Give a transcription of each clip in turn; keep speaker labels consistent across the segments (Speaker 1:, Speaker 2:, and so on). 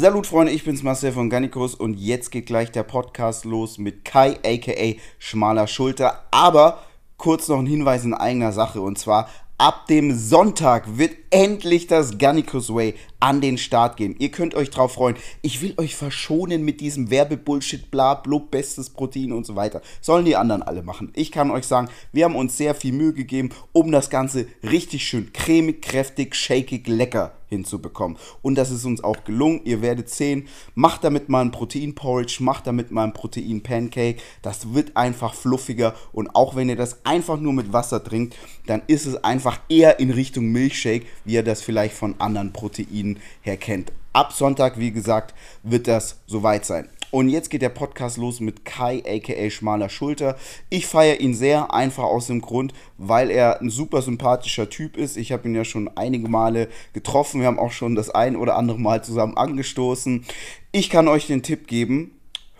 Speaker 1: Salut Freunde, ich bin's Marcel von Gannikus und jetzt geht gleich der Podcast los mit Kai aka Schmaler Schulter. Aber kurz noch ein Hinweis in eigener Sache und zwar ab dem Sonntag wird endlich das Gannikus Way an den Start gehen. Ihr könnt euch drauf freuen. Ich will euch verschonen mit diesem Werbebullshit, bla, blub, bestes Protein und so weiter. Sollen die anderen alle machen. Ich kann euch sagen, wir haben uns sehr viel Mühe gegeben, um das Ganze richtig schön cremig, kräftig, shakig, lecker hinzubekommen. Und das ist uns auch gelungen. Ihr werdet sehen, macht damit mal ein Protein-Porridge, macht damit mal ein Protein-Pancake. Das wird einfach fluffiger. Und auch wenn ihr das einfach nur mit Wasser trinkt, dann ist es einfach eher in Richtung Milchshake, wie ihr das vielleicht von anderen Proteinen her kennt. Ab Sonntag, wie gesagt, wird das soweit sein. Und jetzt geht der Podcast los mit Kai, aka Schmaler Schulter. Ich feiere ihn sehr, einfach aus dem Grund, weil er ein super sympathischer Typ ist. Ich habe ihn ja schon einige Male getroffen. Wir haben auch schon das ein oder andere Mal zusammen angestoßen. Ich kann euch den Tipp geben,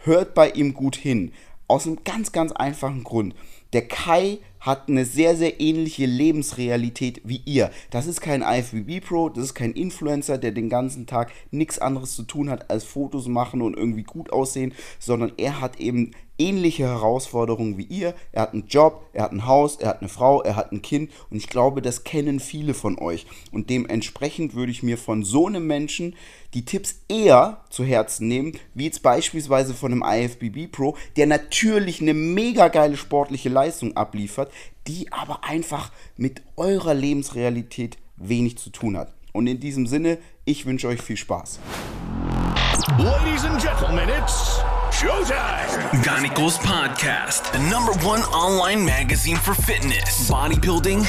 Speaker 1: hört bei ihm gut hin. Aus einem ganz, ganz einfachen Grund. Der Kai hat eine sehr, sehr ähnliche Lebensrealität wie ihr. Das ist kein IFBB Pro, das ist kein Influencer, der den ganzen Tag nichts anderes zu tun hat, als Fotos machen und irgendwie gut aussehen, sondern er hat eben ähnliche Herausforderungen wie ihr. Er hat einen Job, er hat ein Haus, er hat eine Frau, er hat ein Kind und ich glaube, das kennen viele von euch. Und dementsprechend würde ich mir von so einem Menschen die Tipps eher zu Herzen nehmen, wie jetzt beispielsweise von einem IFBB Pro, der natürlich eine mega geile sportliche Leistung abliefert, die aber einfach mit eurer Lebensrealität wenig zu tun hat. Und in diesem Sinne, ich wünsche euch viel Spaß.
Speaker 2: Ladies and gentlemen, it's showtime.
Speaker 3: Ganicos Podcast, the number one online magazine for fitness, bodybuilding,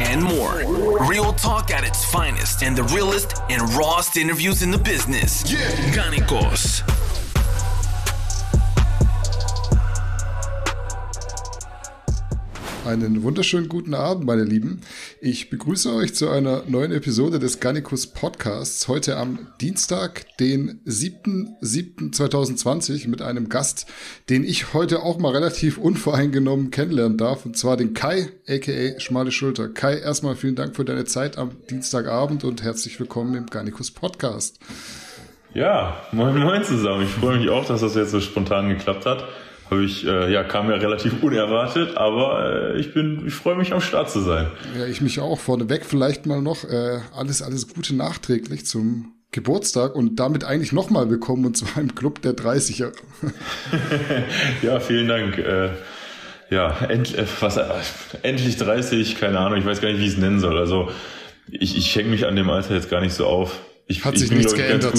Speaker 3: and more. Real talk at its finest, and the realest and rawest interviews in the business.
Speaker 2: Yeah.
Speaker 3: Ganicos.
Speaker 4: Einen wunderschönen guten Abend, meine Lieben. Ich begrüße euch zu einer neuen Episode des Gannikus Podcasts. Heute am Dienstag, den 7.7.2020 mit einem Gast, den ich heute auch mal relativ unvoreingenommen kennenlernen darf, und zwar den Kai, aka Schmale Schulter. Kai, erstmal vielen Dank für deine Zeit am Dienstagabend und herzlich willkommen im Gannikus Podcast.
Speaker 5: Ja, moin moin zusammen. Ich freue mich auch, dass das jetzt so spontan geklappt hat. Habe ich, äh, ja, kam ja relativ unerwartet, aber äh, ich bin, ich freue mich am Start zu sein.
Speaker 4: Ja, ich mich auch. Vorneweg vielleicht mal noch äh, alles, alles Gute nachträglich zum Geburtstag und damit eigentlich nochmal willkommen und zwar im Club der 30er.
Speaker 5: ja, vielen Dank. Äh, ja, end, äh, was, äh, endlich 30, keine Ahnung, ich weiß gar nicht, wie ich es nennen soll. Also ich, ich hänge mich an dem Alter jetzt gar nicht so auf. Ich,
Speaker 4: Hat
Speaker 5: ich
Speaker 4: sich nichts geändert.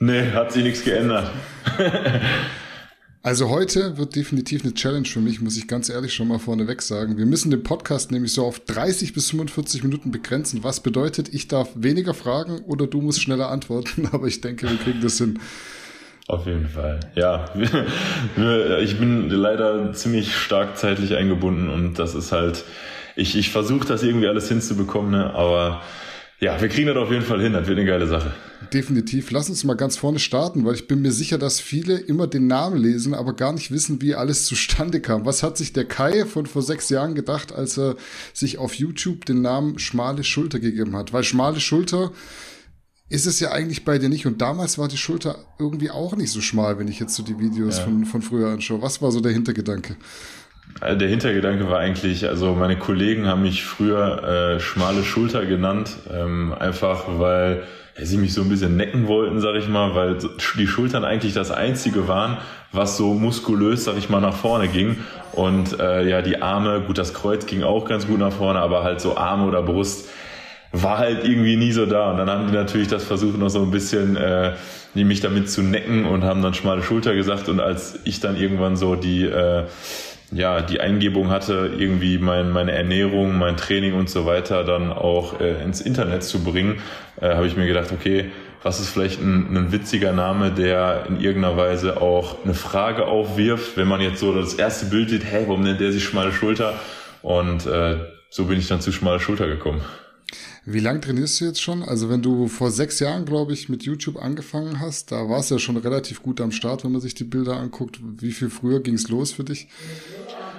Speaker 5: Nee, hat sich nichts geändert.
Speaker 4: Also heute wird definitiv eine Challenge für mich, muss ich ganz ehrlich schon mal vorneweg sagen. Wir müssen den Podcast nämlich so auf 30 bis 45 Minuten begrenzen. Was bedeutet, ich darf weniger fragen oder du musst schneller antworten. Aber ich denke, wir kriegen das hin.
Speaker 5: Auf jeden Fall. Ja, ich bin leider ziemlich stark zeitlich eingebunden und das ist halt, ich, ich versuche das irgendwie alles hinzubekommen, ne? aber ja, wir kriegen das auf jeden Fall hin, das wird eine geile Sache.
Speaker 4: Definitiv. Lass uns mal ganz vorne starten, weil ich bin mir sicher, dass viele immer den Namen lesen, aber gar nicht wissen, wie alles zustande kam. Was hat sich der Kai von vor sechs Jahren gedacht, als er sich auf YouTube den Namen Schmale Schulter gegeben hat? Weil Schmale Schulter ist es ja eigentlich bei dir nicht. Und damals war die Schulter irgendwie auch nicht so schmal, wenn ich jetzt so die Videos
Speaker 5: Ja.
Speaker 4: von, von früher anschaue. Was war so der Hintergedanke?
Speaker 5: Also Der Hintergedanke war eigentlich, also meine Kollegen haben mich früher äh, schmale Schulter genannt, ähm, einfach weil ja, sie mich so ein bisschen necken wollten, sag ich mal, weil die Schultern eigentlich das Einzige waren, was so muskulös, sag ich mal, nach vorne ging. Und äh, ja, die Arme, gut, das Kreuz ging auch ganz gut nach vorne, aber halt so Arme oder Brust war halt irgendwie nie so da. Und dann haben die natürlich das versucht, noch so ein bisschen äh, mich damit zu necken und haben dann schmale Schulter gesagt. Und als ich dann irgendwann so die, äh, ja, die Eingebung hatte, irgendwie mein, meine Ernährung, mein Training und so weiter dann auch äh, ins Internet zu bringen, äh, habe ich mir gedacht, okay, was ist vielleicht ein, ein witziger Name, der in irgendeiner Weise auch eine Frage aufwirft, wenn man jetzt so das erste Bild sieht, hey, warum nennt der sich schmale Schulter? Und äh, so bin ich dann zu schmale Schulter gekommen.
Speaker 4: Wie lang trainierst du jetzt schon? Also wenn du vor sechs Jahren, glaube ich, mit YouTube angefangen hast, da warst du ja schon relativ gut am Start, wenn man sich die Bilder anguckt. Wie viel früher ging es los für dich?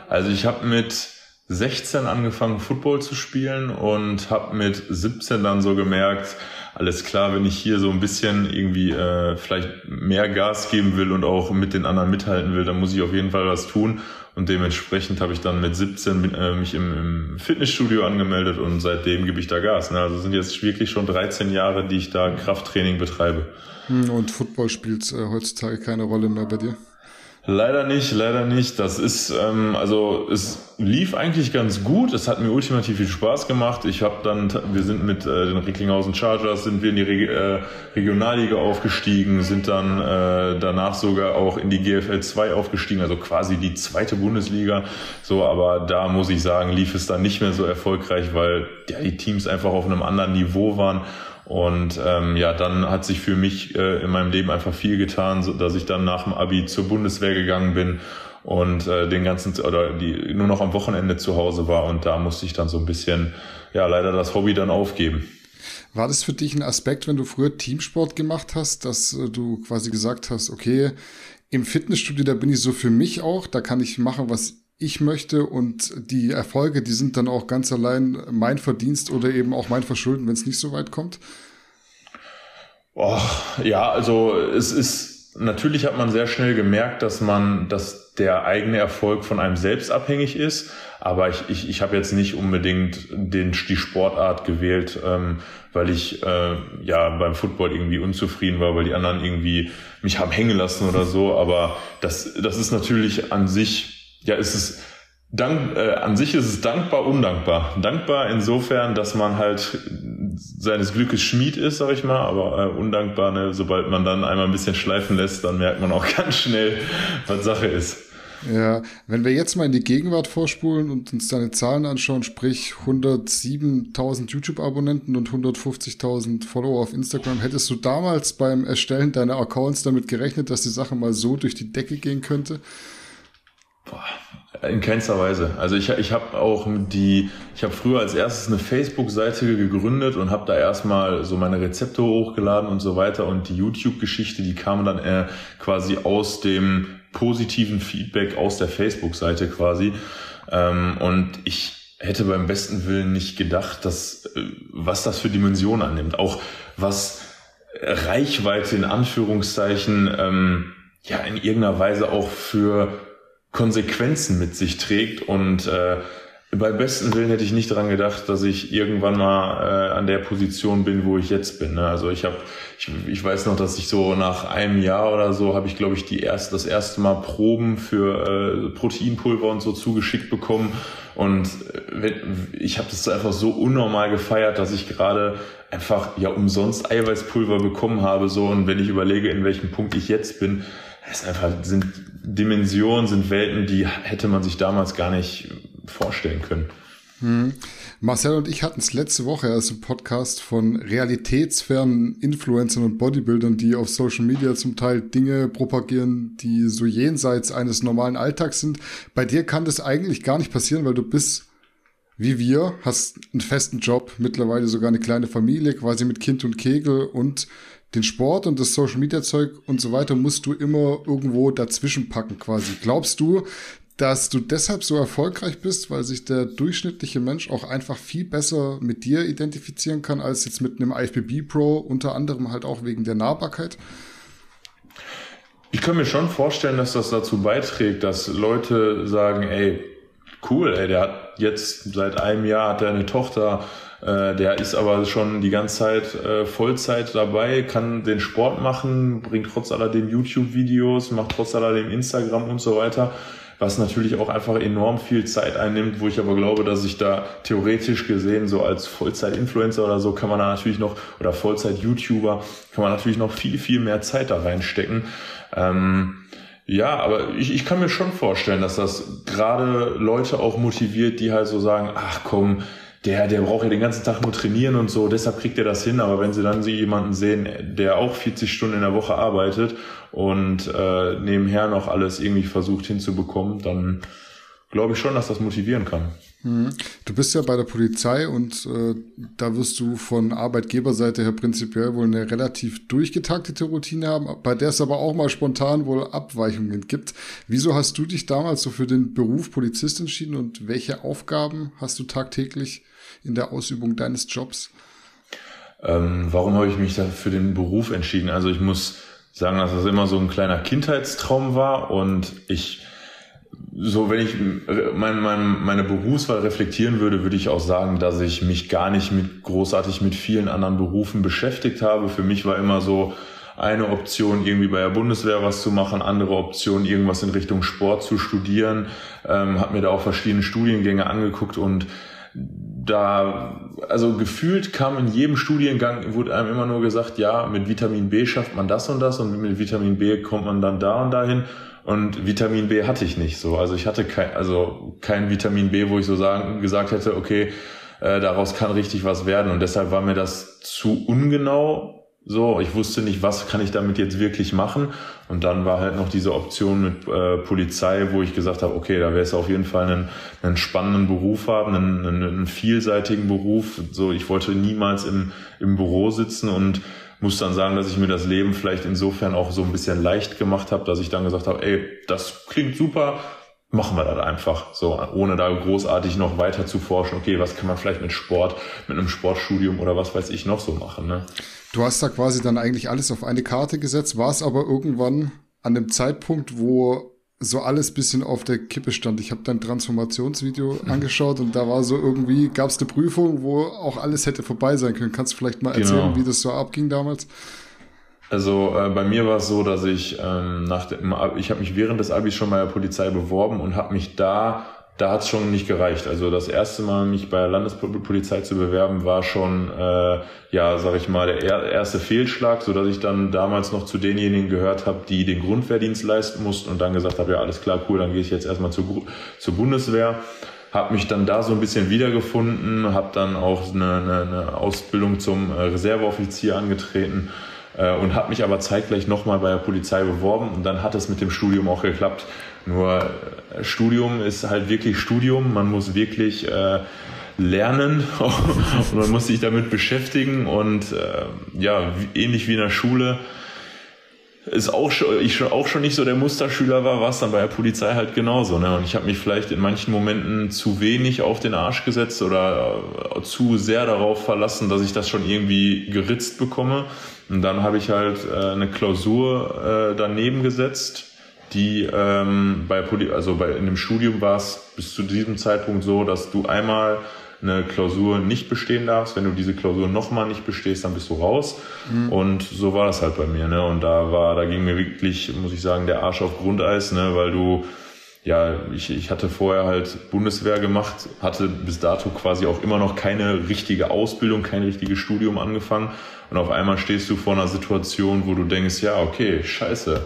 Speaker 5: Also ich habe mit 16 angefangen, Football zu spielen und habe mit 17 dann so gemerkt, alles klar, wenn ich hier so ein bisschen irgendwie äh, vielleicht mehr Gas geben will und auch mit den anderen mithalten will, dann muss ich auf jeden Fall was tun. Und dementsprechend habe ich dann mit 17 äh, mich im, im, Fitnessstudio angemeldet und seitdem gebe ich da Gas. Ne? Also sind jetzt wirklich schon 13 Jahre, die ich da Krafttraining betreibe.
Speaker 4: Hm, und Football spielt äh, heutzutage keine Rolle mehr bei dir?
Speaker 5: Leider nicht, leider nicht. Das ist, ähm, also es lief eigentlich ganz gut. Es hat mir ultimativ viel Spaß gemacht. Ich habe dann, wir sind mit äh, den Recklinghausen Chargers, sind wir in die Re äh, Regionalliga aufgestiegen, sind dann äh, danach sogar auch in die GFL 2 aufgestiegen, also quasi die zweite Bundesliga. So, aber da muss ich sagen, lief es dann nicht mehr so erfolgreich, weil ja, die Teams einfach auf einem anderen Niveau waren. Und ähm, ja, dann hat sich für mich äh, in meinem Leben einfach viel getan, so dass ich dann nach dem Abi zur Bundeswehr gegangen bin und äh, den ganzen oder die nur noch am Wochenende zu Hause war und da musste ich dann so ein bisschen ja leider das Hobby dann aufgeben.
Speaker 4: War das für dich ein Aspekt, wenn du früher Teamsport gemacht hast, dass äh, du quasi gesagt hast, okay, im Fitnessstudio, da bin ich so für mich auch, da kann ich machen, was ich möchte und die Erfolge, die sind dann auch ganz allein mein Verdienst oder eben auch mein Verschulden, wenn es nicht so weit kommt?
Speaker 5: Oh, ja, also es ist, natürlich hat man sehr schnell gemerkt, dass man, dass der eigene Erfolg von einem selbst abhängig ist. Aber ich, ich, ich habe jetzt nicht unbedingt den, die Sportart gewählt, ähm, weil ich äh, ja beim Football irgendwie unzufrieden war, weil die anderen irgendwie mich haben hängen lassen oder so. Aber das, das ist natürlich an sich ja, ist es dank, äh, an sich ist es dankbar, undankbar. Dankbar insofern, dass man halt seines Glückes Schmied ist, sag ich mal, aber äh, undankbar, ne? sobald man dann einmal ein bisschen schleifen lässt, dann merkt man auch ganz schnell, was Sache ist.
Speaker 4: Ja, wenn wir jetzt mal in die Gegenwart vorspulen und uns deine Zahlen anschauen, sprich 107.000 YouTube-Abonnenten und 150.000 Follower auf Instagram, hättest du damals beim Erstellen deiner Accounts damit gerechnet, dass die Sache mal so durch die Decke gehen könnte?
Speaker 5: In keinster Weise. Also ich, ich habe auch die, ich habe früher als erstes eine Facebook-Seite gegründet und habe da erstmal so meine Rezepte hochgeladen und so weiter und die YouTube-Geschichte, die kam dann äh, quasi aus dem positiven Feedback aus der Facebook-Seite quasi. Ähm, und ich hätte beim besten Willen nicht gedacht, dass äh, was das für Dimensionen annimmt, auch was Reichweite in Anführungszeichen ähm, ja in irgendeiner Weise auch für Konsequenzen mit sich trägt und äh, bei besten Willen hätte ich nicht daran gedacht, dass ich irgendwann mal äh, an der Position bin, wo ich jetzt bin. Ne? Also ich habe, ich, ich weiß noch, dass ich so nach einem Jahr oder so habe ich, glaube ich, die erste, das erste Mal Proben für äh, Proteinpulver und so zugeschickt bekommen. Und äh, ich habe das einfach so unnormal gefeiert, dass ich gerade einfach ja umsonst Eiweißpulver bekommen habe. So und wenn ich überlege, in welchem Punkt ich jetzt bin, es einfach sind Dimensionen, sind Welten, die hätte man sich damals gar nicht vorstellen können.
Speaker 4: Hm. Marcel und ich hatten es letzte Woche als im Podcast von realitätsfernen Influencern und Bodybuildern, die auf Social Media zum Teil Dinge propagieren, die so jenseits eines normalen Alltags sind. Bei dir kann das eigentlich gar nicht passieren, weil du bist wie wir, hast einen festen Job, mittlerweile sogar eine kleine Familie, quasi mit Kind und Kegel und den Sport und das Social Media Zeug und so weiter musst du immer irgendwo dazwischen packen quasi. Glaubst du, dass du deshalb so erfolgreich bist, weil sich der durchschnittliche Mensch auch einfach viel besser mit dir identifizieren kann als jetzt mit einem IFBB Pro, unter anderem halt auch wegen der Nahbarkeit?
Speaker 5: Ich kann mir schon vorstellen, dass das dazu beiträgt, dass Leute sagen, ey, cool, ey, der hat jetzt seit einem Jahr hat er eine Tochter, äh, der ist aber schon die ganze Zeit äh, Vollzeit dabei, kann den Sport machen, bringt trotz alledem YouTube-Videos, macht trotz alledem Instagram und so weiter was natürlich auch einfach enorm viel Zeit einnimmt, wo ich aber glaube, dass ich da theoretisch gesehen so als Vollzeit-Influencer oder so kann man da natürlich noch, oder Vollzeit-YouTuber, kann man natürlich noch viel, viel mehr Zeit da reinstecken. Ähm, ja, aber ich, ich kann mir schon vorstellen, dass das gerade Leute auch motiviert, die halt so sagen, ach komm, der, der braucht ja den ganzen Tag nur trainieren und so, deshalb kriegt er das hin. Aber wenn sie dann sie jemanden sehen, der auch 40 Stunden in der Woche arbeitet und äh, nebenher noch alles irgendwie versucht hinzubekommen, dann glaube ich schon, dass das motivieren kann.
Speaker 4: Mhm. Du bist ja bei der Polizei und äh, da wirst du von Arbeitgeberseite her prinzipiell wohl eine relativ durchgetaktete Routine haben, bei der es aber auch mal spontan wohl Abweichungen gibt. Wieso hast du dich damals so für den Beruf Polizist entschieden und welche Aufgaben hast du tagtäglich in der Ausübung deines Jobs?
Speaker 5: Ähm, warum habe ich mich da für den Beruf entschieden? Also ich muss sagen, dass das immer so ein kleiner Kindheitstraum war und ich so, wenn ich mein, mein, meine Berufswahl reflektieren würde, würde ich auch sagen, dass ich mich gar nicht mit großartig mit vielen anderen Berufen beschäftigt habe. Für mich war immer so eine Option, irgendwie bei der Bundeswehr was zu machen, andere Option, irgendwas in Richtung Sport zu studieren. Ähm, habe mir da auch verschiedene Studiengänge angeguckt und da, also gefühlt kam in jedem Studiengang, wurde einem immer nur gesagt, ja, mit Vitamin B schafft man das und das und mit Vitamin B kommt man dann da und dahin. Und Vitamin B hatte ich nicht so. Also ich hatte kein, also kein Vitamin B, wo ich so sagen, gesagt hätte, okay, äh, daraus kann richtig was werden. Und deshalb war mir das zu ungenau. So, ich wusste nicht, was kann ich damit jetzt wirklich machen. Und dann war halt noch diese Option mit äh, Polizei, wo ich gesagt habe, okay, da wäre es auf jeden Fall einen, einen spannenden Beruf haben, einen, einen, vielseitigen Beruf. So, ich wollte niemals im, im Büro sitzen und muss dann sagen, dass ich mir das Leben vielleicht insofern auch so ein bisschen leicht gemacht habe, dass ich dann gesagt habe, ey, das klingt super, machen wir das einfach so, ohne da großartig noch weiter zu forschen, okay, was kann man vielleicht mit Sport, mit einem Sportstudium oder was weiß ich noch so machen. Ne?
Speaker 4: Du hast da quasi dann eigentlich alles auf eine Karte gesetzt, war es aber irgendwann an dem Zeitpunkt, wo so alles bisschen auf der Kippe stand. Ich habe dein Transformationsvideo angeschaut und da war so irgendwie, gab es eine Prüfung, wo auch alles hätte vorbei sein können. Kannst du vielleicht mal erzählen, genau. wie das so abging damals?
Speaker 5: Also äh, bei mir war es so, dass ich ähm, nach dem, ich habe mich während des Abis schon bei der Polizei beworben und habe mich da da hat es schon nicht gereicht. Also das erste Mal, mich bei der Landespolizei zu bewerben, war schon, äh, ja, sag ich mal, der erste Fehlschlag, so dass ich dann damals noch zu denjenigen gehört habe, die den Grundwehrdienst leisten mussten und dann gesagt habe, ja, alles klar, cool, dann gehe ich jetzt erstmal zur, zur Bundeswehr. Habe mich dann da so ein bisschen wiedergefunden, habe dann auch eine, eine, eine Ausbildung zum äh, Reserveoffizier angetreten und habe mich aber zeitgleich nochmal bei der Polizei beworben und dann hat es mit dem Studium auch geklappt. Nur äh, Studium ist halt wirklich Studium. Man muss wirklich äh, lernen und man muss sich damit beschäftigen und äh, ja, ähnlich wie in der Schule ist auch schon, ich auch schon nicht so der Musterschüler war, war es dann bei der Polizei halt genauso. Ne? Und ich habe mich vielleicht in manchen Momenten zu wenig auf den Arsch gesetzt oder äh, zu sehr darauf verlassen, dass ich das schon irgendwie geritzt bekomme. Und dann habe ich halt äh, eine Klausur äh, daneben gesetzt die ähm, bei Poli also bei in dem Studium war es bis zu diesem Zeitpunkt so, dass du einmal eine Klausur nicht bestehen darfst. Wenn du diese Klausur nochmal nicht bestehst, dann bist du raus. Mhm. Und so war das halt bei mir. Ne? Und da war, da ging mir wirklich, muss ich sagen, der Arsch auf Grundeis, ne? weil du, ja, ich, ich hatte vorher halt Bundeswehr gemacht, hatte bis dato quasi auch immer noch keine richtige Ausbildung, kein richtiges Studium angefangen. Und auf einmal stehst du vor einer Situation, wo du denkst, ja, okay, scheiße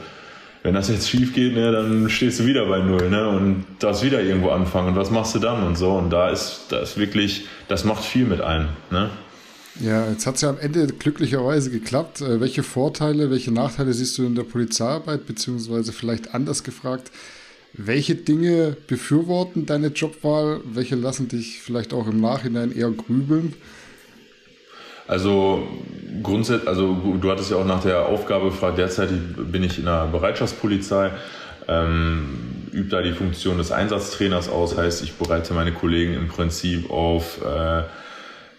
Speaker 5: wenn das jetzt schief geht, ne, dann stehst du wieder bei Null ne, und darfst wieder irgendwo anfangen. Und was machst du dann und so? Und da ist das wirklich, das macht viel mit einem. Ne?
Speaker 4: Ja, jetzt hat es ja am Ende glücklicherweise geklappt. Äh, welche Vorteile, welche Nachteile siehst du in der Polizeiarbeit, beziehungsweise vielleicht anders gefragt, welche Dinge befürworten deine Jobwahl, welche lassen dich vielleicht auch im Nachhinein eher grübeln?
Speaker 5: Also grundsätzlich, also du hattest ja auch nach der Aufgabe gefragt, derzeit bin ich in der Bereitschaftspolizei, ähm, übe da die Funktion des Einsatztrainers aus, heißt ich bereite meine Kollegen im Prinzip auf äh,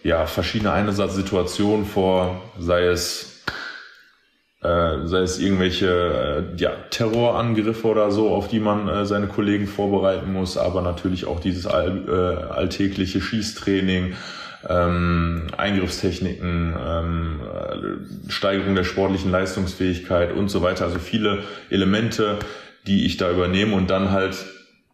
Speaker 5: ja, verschiedene Einsatzsituationen vor, sei es äh, sei es irgendwelche äh, ja, Terrorangriffe oder so, auf die man äh, seine Kollegen vorbereiten muss, aber natürlich auch dieses all, äh, alltägliche Schießtraining, ähm, Eingriffstechniken, ähm, äh, Steigerung der sportlichen Leistungsfähigkeit und so weiter. Also viele Elemente, die ich da übernehme und dann halt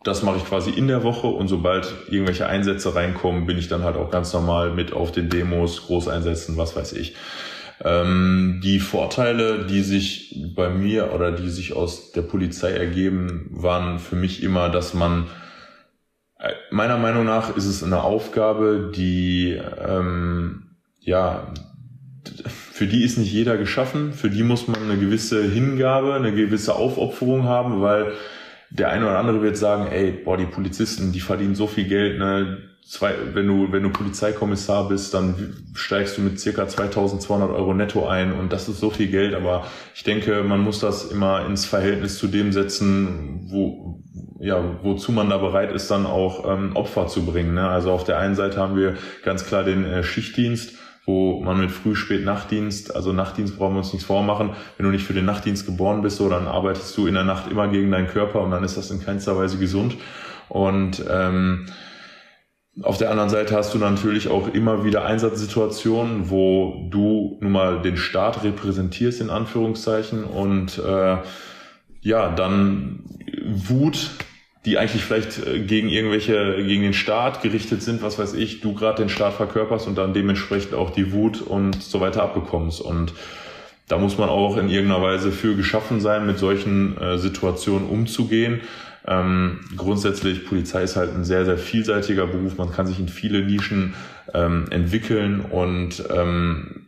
Speaker 5: das mache ich quasi in der Woche und sobald irgendwelche Einsätze reinkommen, bin ich dann halt auch ganz normal mit auf den Demos, Großeinsätzen, was weiß ich. Ähm, die Vorteile, die sich bei mir oder die sich aus der Polizei ergeben, waren für mich immer, dass man Meiner Meinung nach ist es eine Aufgabe, die ähm, ja für die ist nicht jeder geschaffen. Für die muss man eine gewisse Hingabe, eine gewisse Aufopferung haben, weil der eine oder andere wird sagen, ey, boah, die Polizisten, die verdienen so viel Geld, ne? Zwei, wenn du, wenn du Polizeikommissar bist, dann steigst du mit circa 2200 Euro netto ein und das ist so viel Geld, aber ich denke, man muss das immer ins Verhältnis zu dem setzen, wo, ja, wozu man da bereit ist, dann auch ähm, Opfer zu bringen. Ne? Also auf der einen Seite haben wir ganz klar den äh, Schichtdienst, wo man mit Früh-, Spät-, Nachtdienst, also Nachtdienst brauchen wir uns nichts vormachen. Wenn du nicht für den Nachtdienst geboren bist, so, dann arbeitest du in der Nacht immer gegen deinen Körper und dann ist das in keinster Weise gesund. Und ähm, auf der anderen Seite hast du natürlich auch immer wieder Einsatzsituationen, wo du nun mal den Staat repräsentierst, in Anführungszeichen, und äh, ja, dann Wut die eigentlich vielleicht äh, gegen irgendwelche, gegen den Staat gerichtet sind, was weiß ich, du gerade den Staat verkörperst und dann dementsprechend auch die Wut und so weiter abbekommst. Und da muss man auch in irgendeiner Weise für geschaffen sein, mit solchen äh, Situationen umzugehen. Ähm, grundsätzlich, Polizei ist halt ein sehr, sehr vielseitiger Beruf. Man kann sich in viele Nischen ähm, entwickeln und ähm,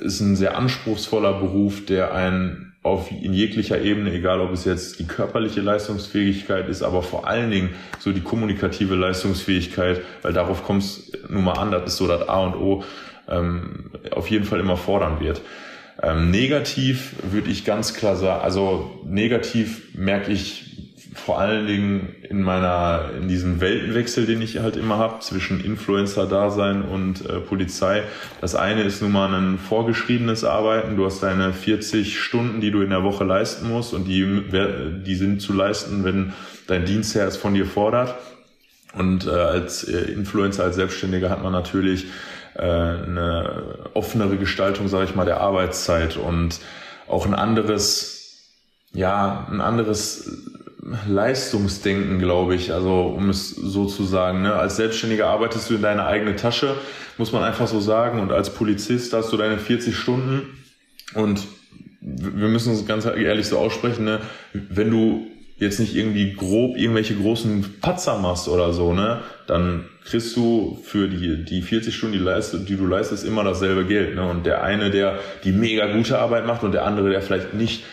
Speaker 5: ist ein sehr anspruchsvoller Beruf, der einen auf in jeglicher Ebene, egal ob es jetzt die körperliche Leistungsfähigkeit ist, aber vor allen Dingen so die kommunikative Leistungsfähigkeit, weil darauf kommt es nun mal an, das ist so das A und O, ähm, auf jeden Fall immer fordern wird. Ähm, negativ würde ich ganz klar sagen, also negativ merke ich vor allen Dingen in meiner, in diesem Weltenwechsel, den ich halt immer habe, zwischen Influencer-Dasein und äh, Polizei. Das eine ist nun mal ein vorgeschriebenes Arbeiten. Du hast deine 40 Stunden, die du in der Woche leisten musst und die, die sind zu leisten, wenn dein Dienstherr es von dir fordert. Und äh, als äh, Influencer, als Selbstständiger hat man natürlich äh, eine offenere Gestaltung, sage ich mal, der Arbeitszeit und auch ein anderes, ja, ein anderes Leistungsdenken, glaube ich. Also um es so zu sagen. Ne? Als Selbstständiger arbeitest du in deine eigene Tasche, muss man einfach so sagen. Und als Polizist hast du deine 40 Stunden. Und wir müssen es ganz ehrlich so aussprechen, ne? wenn du jetzt nicht irgendwie grob irgendwelche großen Patzer machst oder so, ne, dann kriegst du für die, die 40 Stunden, die, leist, die du leistest, immer dasselbe Geld. Ne? Und der eine, der die mega gute Arbeit macht und der andere, der vielleicht nicht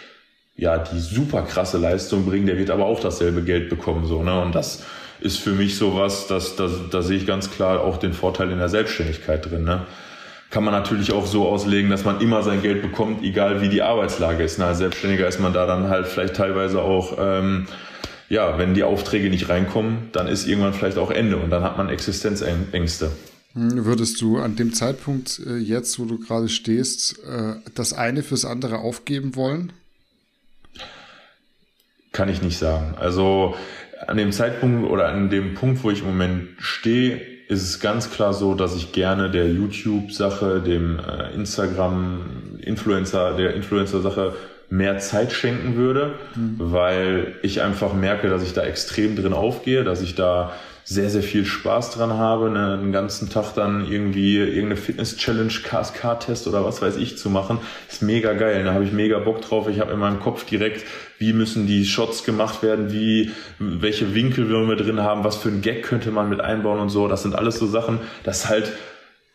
Speaker 5: ja, die super krasse Leistung bringen, der wird aber auch dasselbe Geld bekommen, so, ne? Und das ist für mich sowas, dass, dass, da sehe ich ganz klar auch den Vorteil in der Selbstständigkeit drin, ne? Kann man natürlich auch so auslegen, dass man immer sein Geld bekommt, egal wie die Arbeitslage ist. Ne? Als Selbstständiger ist man da dann halt vielleicht teilweise auch, ähm, ja, wenn die Aufträge nicht reinkommen, dann ist irgendwann vielleicht auch Ende und dann hat man Existenzängste.
Speaker 4: Hm, würdest du an dem Zeitpunkt äh, jetzt, wo du gerade stehst, äh, das eine fürs andere aufgeben wollen?
Speaker 5: Kann ich nicht sagen. Also an dem Zeitpunkt oder an dem Punkt, wo ich im Moment stehe, ist es ganz klar so, dass ich gerne der YouTube-Sache, dem äh, Instagram-Influencer, der Influencer-Sache mehr Zeit schenken würde, mhm. weil ich einfach merke, dass ich da extrem drin aufgehe, dass ich da sehr, sehr viel Spaß dran habe, ne, einen ganzen Tag dann irgendwie irgendeine Fitness-Challenge, KSK-Test oder was weiß ich zu machen, ist mega geil. Da habe ich mega Bock drauf. Ich habe in meinem Kopf direkt, wie müssen die Shots gemacht werden, wie, welche Winkel wollen wir drin haben, was für ein Gag könnte man mit einbauen und so. Das sind alles so Sachen, das halt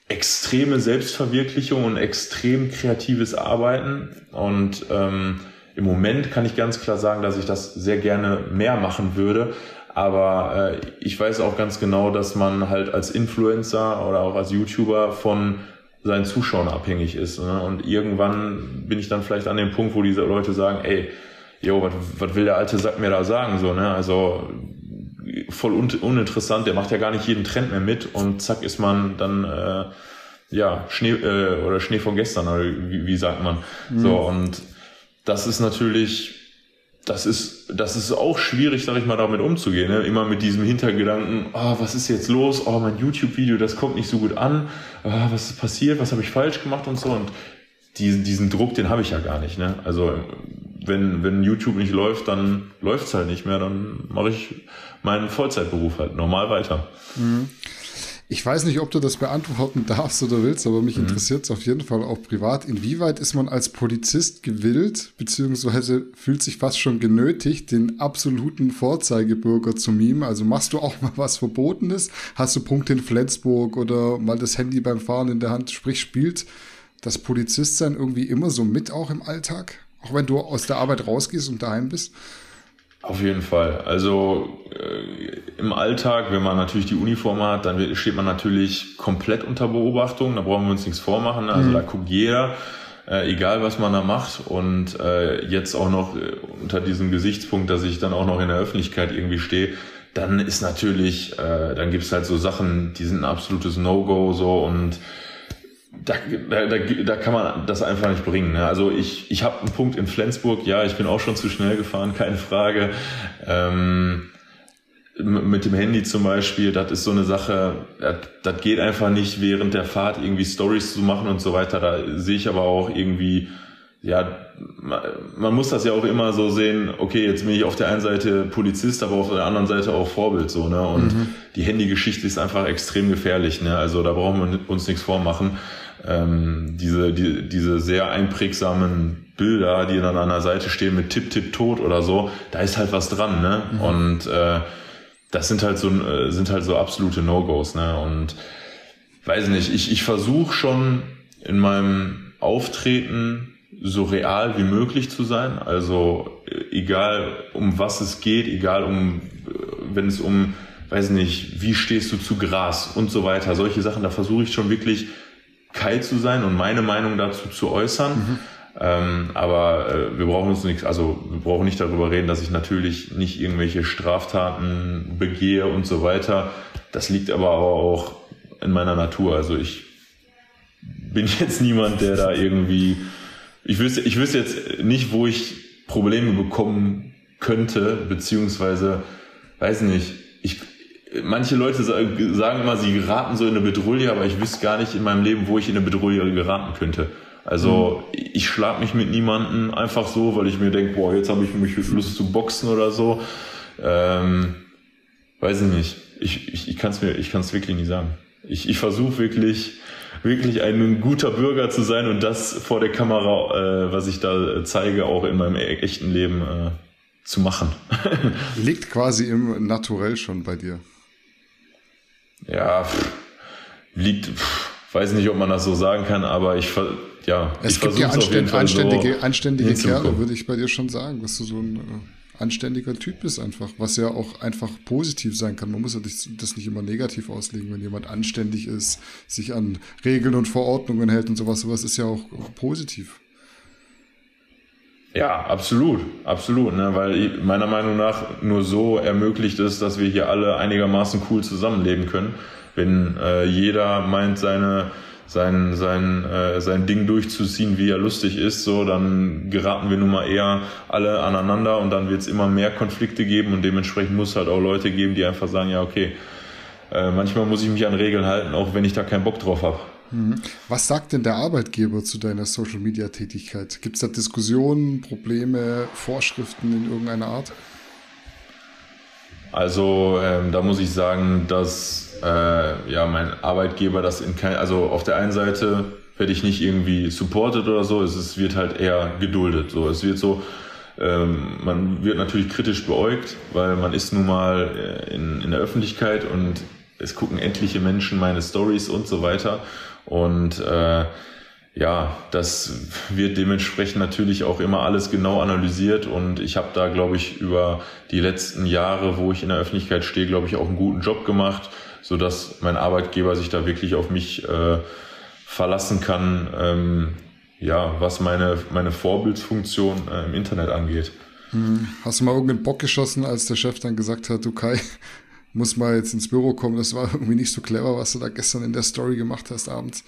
Speaker 5: extreme Selbstverwirklichung und extrem kreatives Arbeiten. Und ähm, im Moment kann ich ganz klar sagen, dass ich das sehr gerne mehr machen würde. Aber äh, ich weiß auch ganz genau, dass man halt als Influencer oder auch als YouTuber von seinen Zuschauern abhängig ist. Ne? Und irgendwann bin ich dann vielleicht an dem Punkt, wo diese Leute sagen, ey, jo, was will der alte Sack mir da sagen? So, ne? Also voll un uninteressant, der macht ja gar nicht jeden Trend mehr mit und zack ist man dann äh, ja Schnee äh, oder Schnee von gestern oder wie, wie sagt man. Mhm. So und das ist natürlich das ist, das ist auch schwierig, sag ich mal, damit umzugehen. Ne? Immer mit diesem Hintergedanken, oh, was ist jetzt los? Oh, mein YouTube-Video, das kommt nicht so gut an. Oh, was ist passiert? Was habe ich falsch gemacht und so? Und diesen, diesen Druck, den habe ich ja gar nicht. Ne? Also wenn, wenn YouTube nicht läuft, dann läuft's halt nicht mehr. Dann mache ich meinen Vollzeitberuf halt normal weiter. Mhm.
Speaker 4: Ich weiß nicht, ob du das beantworten darfst oder willst, aber mich mhm. interessiert es auf jeden Fall auch privat. Inwieweit ist man als Polizist gewillt, beziehungsweise fühlt sich fast schon genötigt, den absoluten Vorzeigebürger zu mimen? Also machst du auch mal was Verbotenes? Hast du Punkte in Flensburg oder mal das Handy beim Fahren in der Hand? Sprich, spielt das Polizistsein irgendwie immer so mit auch im Alltag? Auch wenn du aus der Arbeit rausgehst und daheim bist?
Speaker 5: Auf jeden Fall. Also äh, im Alltag, wenn man natürlich die Uniform hat, dann steht man natürlich komplett unter Beobachtung. Da brauchen wir uns nichts vormachen. Also mhm. da guckt jeder, äh, egal was man da macht. Und äh, jetzt auch noch äh, unter diesem Gesichtspunkt, dass ich dann auch noch in der Öffentlichkeit irgendwie stehe, dann ist natürlich, äh, dann gibt's halt so Sachen, die sind ein absolutes No-Go so und da, da, da, da kann man das einfach nicht bringen. Ne? Also ich, ich habe einen Punkt in Flensburg, ja, ich bin auch schon zu schnell gefahren, keine Frage. Ähm, mit dem Handy zum Beispiel, das ist so eine Sache, das, geht einfach nicht während der Fahrt irgendwie Stories zu machen und so weiter. Da sehe ich aber auch irgendwie, ja, man muss das ja auch immer so sehen, okay, jetzt bin ich auf der einen Seite Polizist, aber auf der anderen Seite auch Vorbild so, ne? Und mhm. die Handygeschichte ist einfach extrem gefährlich, ne? Also da brauchen wir uns nichts vormachen. Ähm, diese, die, diese sehr einprägsamen Bilder, die dann an der Seite stehen mit Tipp, Tipp, Tot oder so, da ist halt was dran, ne? Mhm. Und äh, das sind halt so äh, sind halt so absolute No-Gos, ne? Und weiß nicht, ich, ich versuche schon in meinem Auftreten so real wie möglich zu sein. Also äh, egal um was es geht, egal um äh, wenn es um, weiß nicht, wie stehst du zu Gras und so weiter, solche Sachen, da versuche ich schon wirklich kalt zu sein und meine Meinung dazu zu äußern. Mhm. Ähm, aber äh, wir brauchen uns nichts, also wir brauchen nicht darüber reden, dass ich natürlich nicht irgendwelche Straftaten begehe und so weiter. Das liegt aber auch in meiner Natur. Also ich bin jetzt niemand, der da irgendwie, ich wüsste, ich wüsste jetzt nicht, wo ich Probleme bekommen könnte, beziehungsweise, weiß nicht, ich, manche Leute sagen immer, sie geraten so in eine Bedrulle, aber ich wüsste gar nicht in meinem Leben, wo ich in eine Bedrulle geraten könnte. Also mhm. ich schlag mich mit niemanden einfach so, weil ich mir denke, boah, jetzt habe ich mich Lust zu boxen oder so. Ähm, weiß ich nicht. Ich, ich, ich kann es mir, ich kann es wirklich nicht sagen. Ich, ich versuche wirklich, wirklich ein guter Bürger zu sein und das vor der Kamera, äh, was ich da zeige, auch in meinem e-, echten Leben äh, zu machen.
Speaker 4: Liegt quasi im Naturell schon bei dir.
Speaker 5: Ja, pff, liegt, pff, weiß nicht, ob man das so sagen kann, aber ich ja,
Speaker 4: es gibt ja anständ, anständige, so anständige Kerle, würde ich bei dir schon sagen, dass du so ein äh, anständiger Typ bist einfach, was ja auch einfach positiv sein kann. Man muss ja das nicht immer negativ auslegen, wenn jemand anständig ist, sich an Regeln und Verordnungen hält und sowas. Sowas ist ja auch positiv.
Speaker 5: Ja, absolut, absolut, ne? weil meiner Meinung nach nur so ermöglicht es, dass wir hier alle einigermaßen cool zusammenleben können. Wenn äh, jeder meint, seine sein, sein, äh, sein Ding durchzuziehen, wie er lustig ist, so, dann geraten wir nun mal eher alle aneinander und dann wird es immer mehr Konflikte geben und dementsprechend muss es halt auch Leute geben, die einfach sagen, ja, okay, äh, manchmal muss ich mich an Regeln halten, auch wenn ich da keinen Bock drauf habe.
Speaker 4: Mhm. Was sagt denn der Arbeitgeber zu deiner Social-Media-Tätigkeit? Gibt es da Diskussionen, Probleme, Vorschriften in irgendeiner Art?
Speaker 5: Also ähm, da muss ich sagen, dass äh, ja mein Arbeitgeber das in kein, also auf der einen Seite werde ich nicht irgendwie supported oder so, es, es wird halt eher geduldet. So, es wird so, ähm, man wird natürlich kritisch beäugt, weil man ist nun mal äh, in, in der Öffentlichkeit und es gucken etliche Menschen meine Stories und so weiter. Und äh, ja, das wird dementsprechend natürlich auch immer alles genau analysiert und ich habe da, glaube ich, über die letzten Jahre, wo ich in der Öffentlichkeit stehe, glaube ich, auch einen guten Job gemacht, so dass mein Arbeitgeber sich da wirklich auf mich äh, verlassen kann, ähm, ja, was meine, meine Vorbildsfunktion äh, im Internet angeht.
Speaker 4: Hm. Hast du mal irgendeinen Bock geschossen, als der Chef dann gesagt hat, du Kai, muss mal jetzt ins Büro kommen, das war irgendwie nicht so clever, was du da gestern in der Story gemacht hast abends?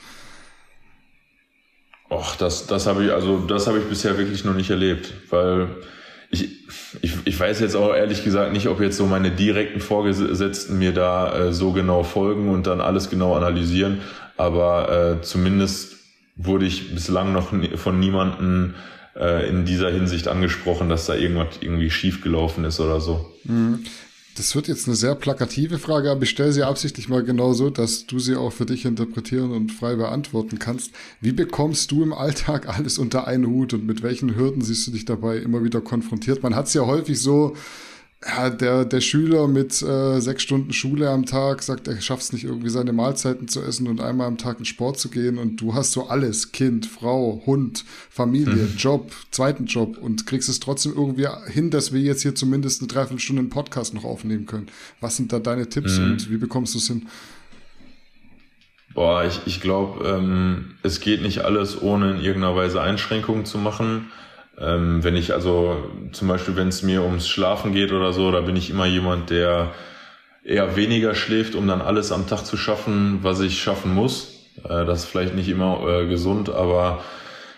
Speaker 5: Och, das, das habe ich, also das habe ich bisher wirklich noch nicht erlebt, weil ich, ich, ich weiß jetzt auch ehrlich gesagt nicht, ob jetzt so meine direkten Vorgesetzten mir da äh, so genau folgen und dann alles genau analysieren, aber äh, zumindest wurde ich bislang noch von niemandem äh, in dieser Hinsicht angesprochen, dass da irgendwas irgendwie schief gelaufen ist oder so.
Speaker 4: Mhm. Das wird jetzt eine sehr plakative Frage, aber ich stelle sie absichtlich mal genau so, dass du sie auch für dich interpretieren und frei beantworten kannst. Wie bekommst du im Alltag alles unter einen Hut und mit welchen Hürden siehst du dich dabei immer wieder konfrontiert? Man hat es ja häufig so, ja, der, der Schüler mit äh, sechs Stunden Schule am Tag sagt, er schafft es nicht irgendwie seine Mahlzeiten zu essen und einmal am Tag in Sport zu gehen und du hast so alles, Kind, Frau, Hund, Familie, mhm. Job, zweiten Job und kriegst es trotzdem irgendwie hin, dass wir jetzt hier zumindest eine Dreiviertelstunde einen Podcast noch aufnehmen können. Was sind da deine Tipps mhm. und wie bekommst du es hin?
Speaker 5: Boah, ich, ich glaube, ähm, es geht nicht alles, ohne in irgendeiner Weise Einschränkungen zu machen. Ähm, wenn ich also zum Beispiel, wenn es mir ums Schlafen geht oder so, da bin ich immer jemand, der eher weniger schläft, um dann alles am Tag zu schaffen, was ich schaffen muss. Äh, das ist vielleicht nicht immer äh, gesund, aber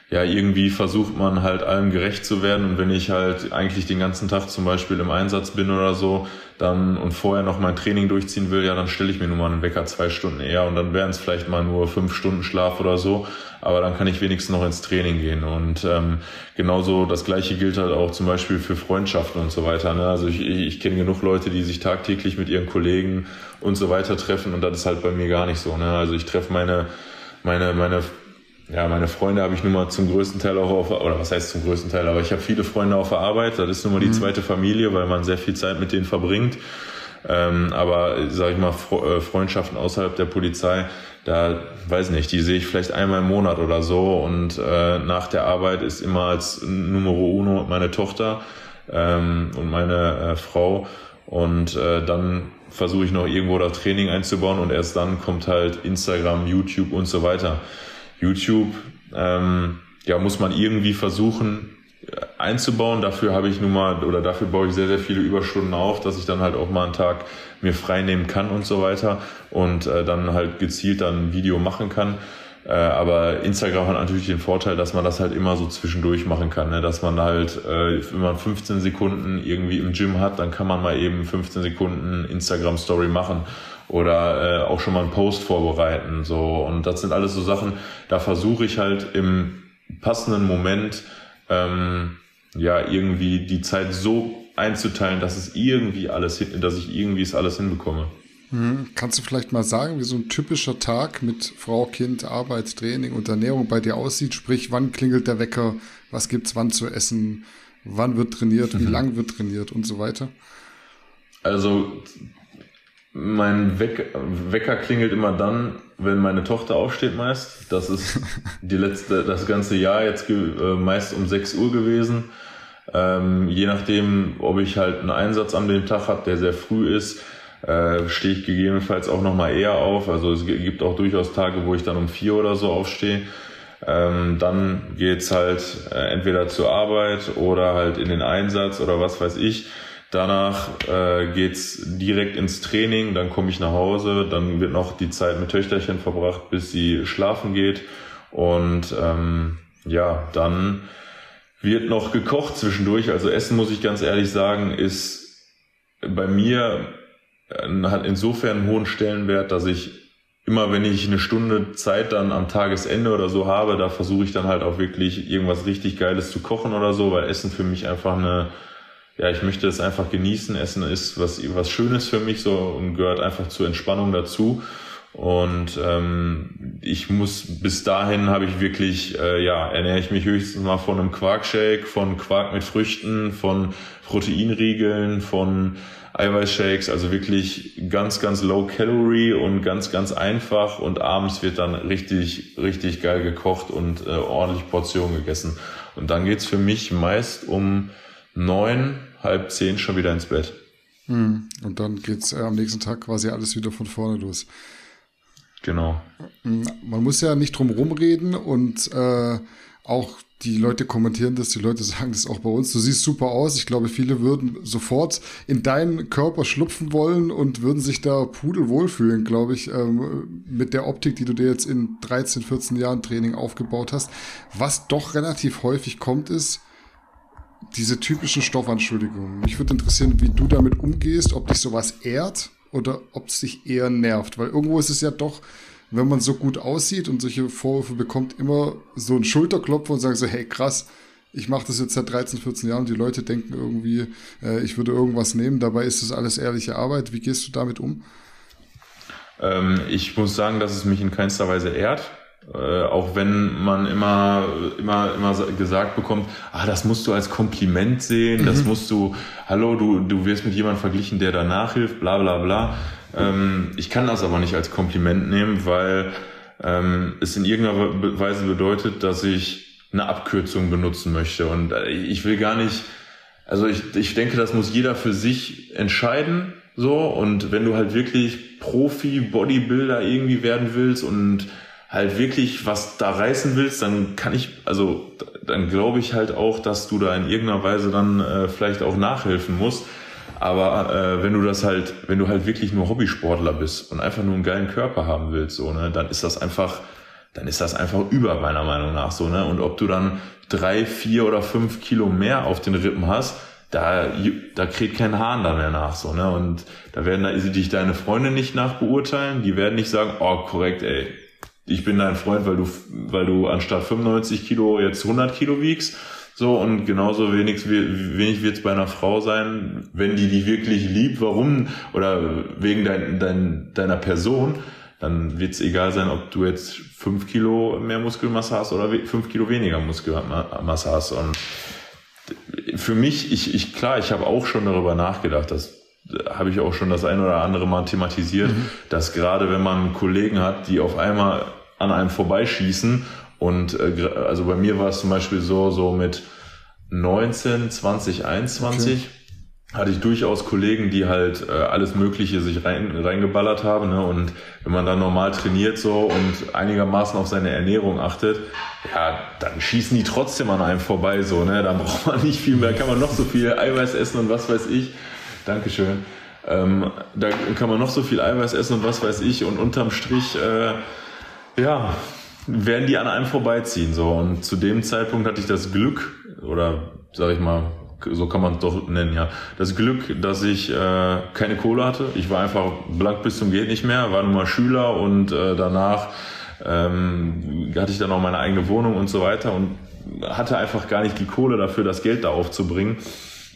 Speaker 5: ja, irgendwie versucht man halt allem gerecht zu werden. Und wenn ich halt eigentlich den ganzen Tag zum Beispiel im Einsatz bin oder so, dann und vorher noch mein Training durchziehen will, ja, dann stelle ich mir nur mal einen Wecker zwei Stunden eher und dann wären es vielleicht mal nur fünf Stunden Schlaf oder so. Aber dann kann ich wenigstens noch ins Training gehen. Und ähm, genauso das gleiche gilt halt auch zum Beispiel für Freundschaften und so weiter. Ne? Also ich, ich, ich kenne genug Leute, die sich tagtäglich mit ihren Kollegen und so weiter treffen und das ist halt bei mir gar nicht so. Ne? Also ich treffe meine meine meine ja, meine Freunde habe ich nun mal zum größten Teil auch auf, oder was heißt zum größten Teil, aber ich habe viele Freunde auf der Arbeit. Das ist nun mal die mhm. zweite Familie, weil man sehr viel Zeit mit denen verbringt. Ähm, aber sage ich mal, äh, Freundschaften außerhalb der Polizei, da weiß nicht, die sehe ich vielleicht einmal im Monat oder so. Und äh, nach der Arbeit ist immer als Numero uno meine Tochter ähm, und meine äh, Frau. Und äh, dann versuche ich noch irgendwo da Training einzubauen und erst dann kommt halt Instagram, YouTube und so weiter. YouTube ähm, ja, muss man irgendwie versuchen äh, einzubauen. Dafür habe ich nun mal, oder dafür baue ich sehr, sehr viele Überstunden auf, dass ich dann halt auch mal einen Tag mir frei nehmen kann und so weiter und äh, dann halt gezielt dann ein Video machen kann. Äh, aber Instagram hat natürlich den Vorteil, dass man das halt immer so zwischendurch machen kann, ne? dass man halt, äh, wenn man 15 Sekunden irgendwie im Gym hat, dann kann man mal eben 15 Sekunden Instagram Story machen oder äh, auch schon mal einen Post vorbereiten. So und das sind alles so Sachen. Da versuche ich halt im passenden Moment ähm, ja irgendwie die Zeit so einzuteilen, dass es irgendwie alles, dass ich irgendwie es alles hinbekomme.
Speaker 4: Mhm. Kannst du vielleicht mal sagen, wie so ein typischer Tag mit Frau, Kind, Arbeit, Training und Ernährung bei dir aussieht? Sprich, wann klingelt der Wecker? Was gibt's wann zu essen? Wann wird trainiert? Wie mhm. lang wird trainiert und so weiter?
Speaker 5: Also mein Weck Wecker klingelt immer dann, wenn meine Tochter aufsteht meist. Das ist die letzte, das ganze Jahr jetzt äh, meist um 6 Uhr gewesen. Ähm, je nachdem, ob ich halt einen Einsatz an dem Tag habe, der sehr früh ist, äh, stehe ich gegebenenfalls auch nochmal eher auf. Also es gibt auch durchaus Tage, wo ich dann um vier oder so aufstehe. Ähm, dann geht's halt äh, entweder zur Arbeit oder halt in den Einsatz oder was weiß ich. Danach äh, geht's direkt ins Training, dann komme ich nach Hause, dann wird noch die Zeit mit Töchterchen verbracht, bis sie schlafen geht. Und ähm, ja, dann wird noch gekocht zwischendurch. Also Essen, muss ich ganz ehrlich sagen, ist bei mir äh, hat insofern einen hohen Stellenwert, dass ich immer, wenn ich eine Stunde Zeit dann am Tagesende oder so habe, da versuche ich dann halt auch wirklich irgendwas richtig Geiles zu kochen oder so, weil Essen für mich einfach eine ja, ich möchte es einfach genießen. Essen ist was, was Schönes für mich so und gehört einfach zur Entspannung dazu. Und ähm, ich muss bis dahin habe ich wirklich, äh, ja, ernähre ich mich höchstens mal von einem Quarkshake, von Quark mit Früchten, von Proteinriegeln, von Eiweißshakes, also wirklich ganz, ganz low calorie und ganz, ganz einfach. Und abends wird dann richtig, richtig geil gekocht und äh, ordentlich Portionen gegessen. Und dann geht's für mich meist um neun, halb zehn schon wieder ins Bett.
Speaker 4: Hm. Und dann geht's äh, am nächsten Tag quasi alles wieder von vorne los.
Speaker 5: Genau.
Speaker 4: Hm, man muss ja nicht drum rumreden und äh, auch die Leute kommentieren das, die Leute sagen das auch bei uns. Du siehst super aus. Ich glaube, viele würden sofort in deinen Körper schlupfen wollen und würden sich da pudelwohl fühlen, glaube ich, ähm, mit der Optik, die du dir jetzt in 13, 14 Jahren Training aufgebaut hast. Was doch relativ häufig kommt, ist, diese typischen Stoffanschuldigungen. Mich würde interessieren, wie du damit umgehst, ob dich sowas ehrt oder ob es dich eher nervt. Weil irgendwo ist es ja doch, wenn man so gut aussieht und solche Vorwürfe bekommt, immer so ein Schulterklopfer und sagen so, hey krass, ich mache das jetzt seit 13, 14 Jahren und die Leute denken irgendwie, äh, ich würde irgendwas nehmen. Dabei ist das alles ehrliche Arbeit. Wie gehst du damit um?
Speaker 5: Ähm, ich muss sagen, dass es mich in keinster Weise ehrt. Äh, auch wenn man immer, immer, immer gesagt bekommt, ah, das musst du als Kompliment sehen, mhm. das musst du, hallo, du, du wirst mit jemandem verglichen, der danach hilft, bla bla bla. Ähm, ich kann das aber nicht als Kompliment nehmen, weil ähm, es in irgendeiner Weise bedeutet, dass ich eine Abkürzung benutzen möchte. Und äh, ich will gar nicht, also ich, ich denke, das muss jeder für sich entscheiden. So, und wenn du halt wirklich Profi, Bodybuilder irgendwie werden willst und halt wirklich was da reißen willst, dann kann ich, also dann glaube ich halt auch, dass du da in irgendeiner Weise dann äh, vielleicht auch nachhelfen musst. Aber äh, wenn du das halt, wenn du halt wirklich nur Hobbysportler bist und einfach nur einen geilen Körper haben willst, so, ne, dann ist das einfach, dann ist das einfach über meiner Meinung nach so, ne? Und ob du dann drei, vier oder fünf Kilo mehr auf den Rippen hast, da, da kräht kein Hahn da mehr nach, so, ne? Und da werden dich deine Freunde nicht nachbeurteilen, die werden nicht sagen, oh, korrekt, ey, ich bin dein Freund, weil du, weil du anstatt 95 Kilo jetzt 100 Kilo wiegst, so, und genauso wenig, wenig wird es bei einer Frau sein, wenn die dich wirklich liebt, warum, oder wegen dein, dein, deiner Person, dann wird es egal sein, ob du jetzt fünf Kilo mehr Muskelmasse hast oder fünf Kilo weniger Muskelmasse hast. Und für mich, ich, ich klar, ich habe auch schon darüber nachgedacht, das habe ich auch schon das ein oder andere Mal thematisiert, mhm. dass gerade wenn man Kollegen hat, die auf einmal an einem vorbeischießen und äh, also bei mir war es zum Beispiel so, so mit 19, 20, 21, okay hatte ich durchaus Kollegen, die halt äh, alles Mögliche sich rein, reingeballert haben. Ne? Und wenn man dann normal trainiert so und einigermaßen auf seine Ernährung achtet, ja, dann schießen die trotzdem an einem vorbei so. Ne? Dann braucht man nicht viel mehr, kann man noch so viel Eiweiß essen und was weiß ich. Dankeschön. Ähm, da kann man noch so viel Eiweiß essen und was weiß ich. Und unterm Strich, äh, ja, werden die an einem vorbeiziehen. So. Und zu dem Zeitpunkt hatte ich das Glück, oder sag ich mal, so kann man es doch nennen, ja. Das Glück, dass ich äh, keine Kohle hatte. Ich war einfach blank bis zum geht nicht mehr, war nun mal Schüler und äh, danach ähm, hatte ich dann auch meine eigene Wohnung und so weiter und hatte einfach gar nicht die Kohle dafür, das Geld da aufzubringen.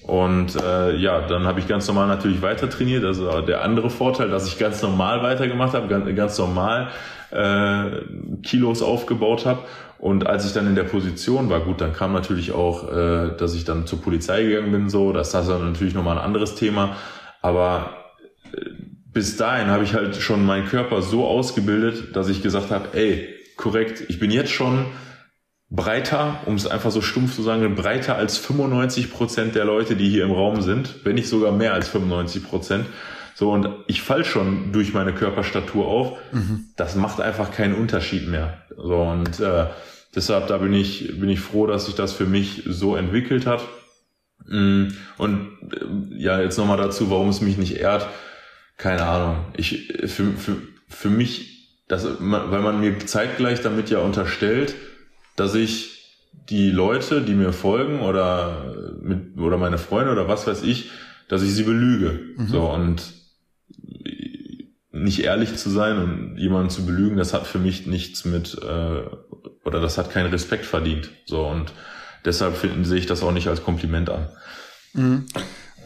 Speaker 5: Und äh, ja, dann habe ich ganz normal natürlich weiter trainiert. Also der andere Vorteil, dass ich ganz normal weitergemacht habe, ganz, ganz normal äh, Kilos aufgebaut habe. Und als ich dann in der Position war, gut, dann kam natürlich auch, äh, dass ich dann zur Polizei gegangen bin, so, das ist dann natürlich nochmal ein anderes Thema. Aber äh, bis dahin habe ich halt schon meinen Körper so ausgebildet, dass ich gesagt habe, ey, korrekt, ich bin jetzt schon breiter, um es einfach so stumpf zu sagen, breiter als 95 Prozent der Leute, die hier im Raum sind, wenn nicht sogar mehr als 95 Prozent. So, und ich fall schon durch meine Körperstatur auf. Mhm. Das macht einfach keinen Unterschied mehr. So, und äh, deshalb, da bin ich, bin ich froh, dass sich das für mich so entwickelt hat. Mm, und äh, ja, jetzt nochmal dazu, warum es mich nicht ehrt. Keine Ahnung. Ich, für, für, für mich, das, weil man mir zeitgleich damit ja unterstellt, dass ich die Leute, die mir folgen oder mit, oder meine Freunde oder was weiß ich, dass ich sie belüge. Mhm. So, und nicht ehrlich zu sein und jemanden zu belügen, das hat für mich nichts mit äh, oder das hat keinen Respekt verdient. So und deshalb finden, sehe ich das auch nicht als Kompliment an.
Speaker 4: Mhm.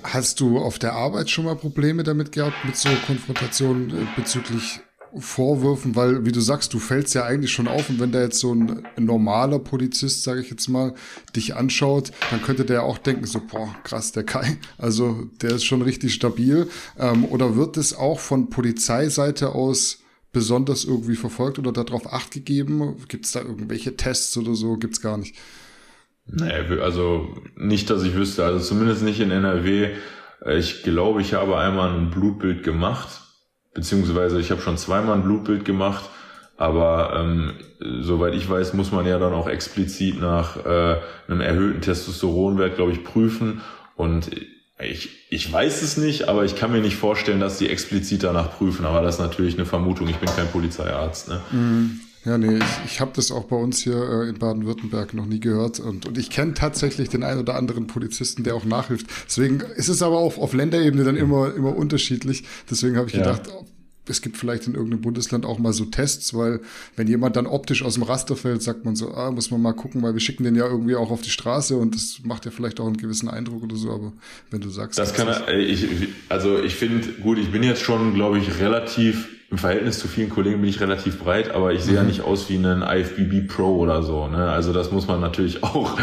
Speaker 4: Hast du auf der Arbeit schon mal Probleme damit gehabt mit so Konfrontationen äh, bezüglich Vorwürfen, weil, wie du sagst, du fällst ja eigentlich schon auf und wenn da jetzt so ein normaler Polizist, sage ich jetzt mal, dich anschaut, dann könnte der auch denken, so, boah, krass, der Kai, also der ist schon richtig stabil. Ähm, oder wird es auch von Polizeiseite aus besonders irgendwie verfolgt oder darauf acht gegeben? Gibt es da irgendwelche Tests oder so? Gibt's gar nicht.
Speaker 5: Nee, also nicht, dass ich wüsste, also zumindest nicht in NRW. Ich glaube, ich habe einmal ein Blutbild gemacht beziehungsweise ich habe schon zweimal ein Blutbild gemacht, aber ähm, soweit ich weiß, muss man ja dann auch explizit nach äh, einem erhöhten Testosteronwert, glaube ich, prüfen. Und ich, ich weiß es nicht, aber ich kann mir nicht vorstellen, dass die explizit danach prüfen. Aber das ist natürlich eine Vermutung. Ich bin kein Polizeiarzt. Ne?
Speaker 4: Mhm. Ja, nee, ich, ich habe das auch bei uns hier äh, in Baden-Württemberg noch nie gehört. Und, und ich kenne tatsächlich den einen oder anderen Polizisten, der auch nachhilft. Deswegen ist es aber auch auf Länderebene dann immer, immer unterschiedlich. Deswegen habe ich ja. gedacht, es gibt vielleicht in irgendeinem Bundesland auch mal so Tests, weil wenn jemand dann optisch aus dem Raster fällt, sagt man so, ah, muss man mal gucken, weil wir schicken den ja irgendwie auch auf die Straße und das macht ja vielleicht auch einen gewissen Eindruck oder so, aber wenn du sagst.
Speaker 5: Das kann er, ich, also ich finde, gut, ich bin jetzt schon, glaube ich, relativ im Verhältnis zu vielen Kollegen bin ich relativ breit, aber ich sehe mhm. ja nicht aus wie ein IFBB Pro oder so. Ne? Also das muss man natürlich auch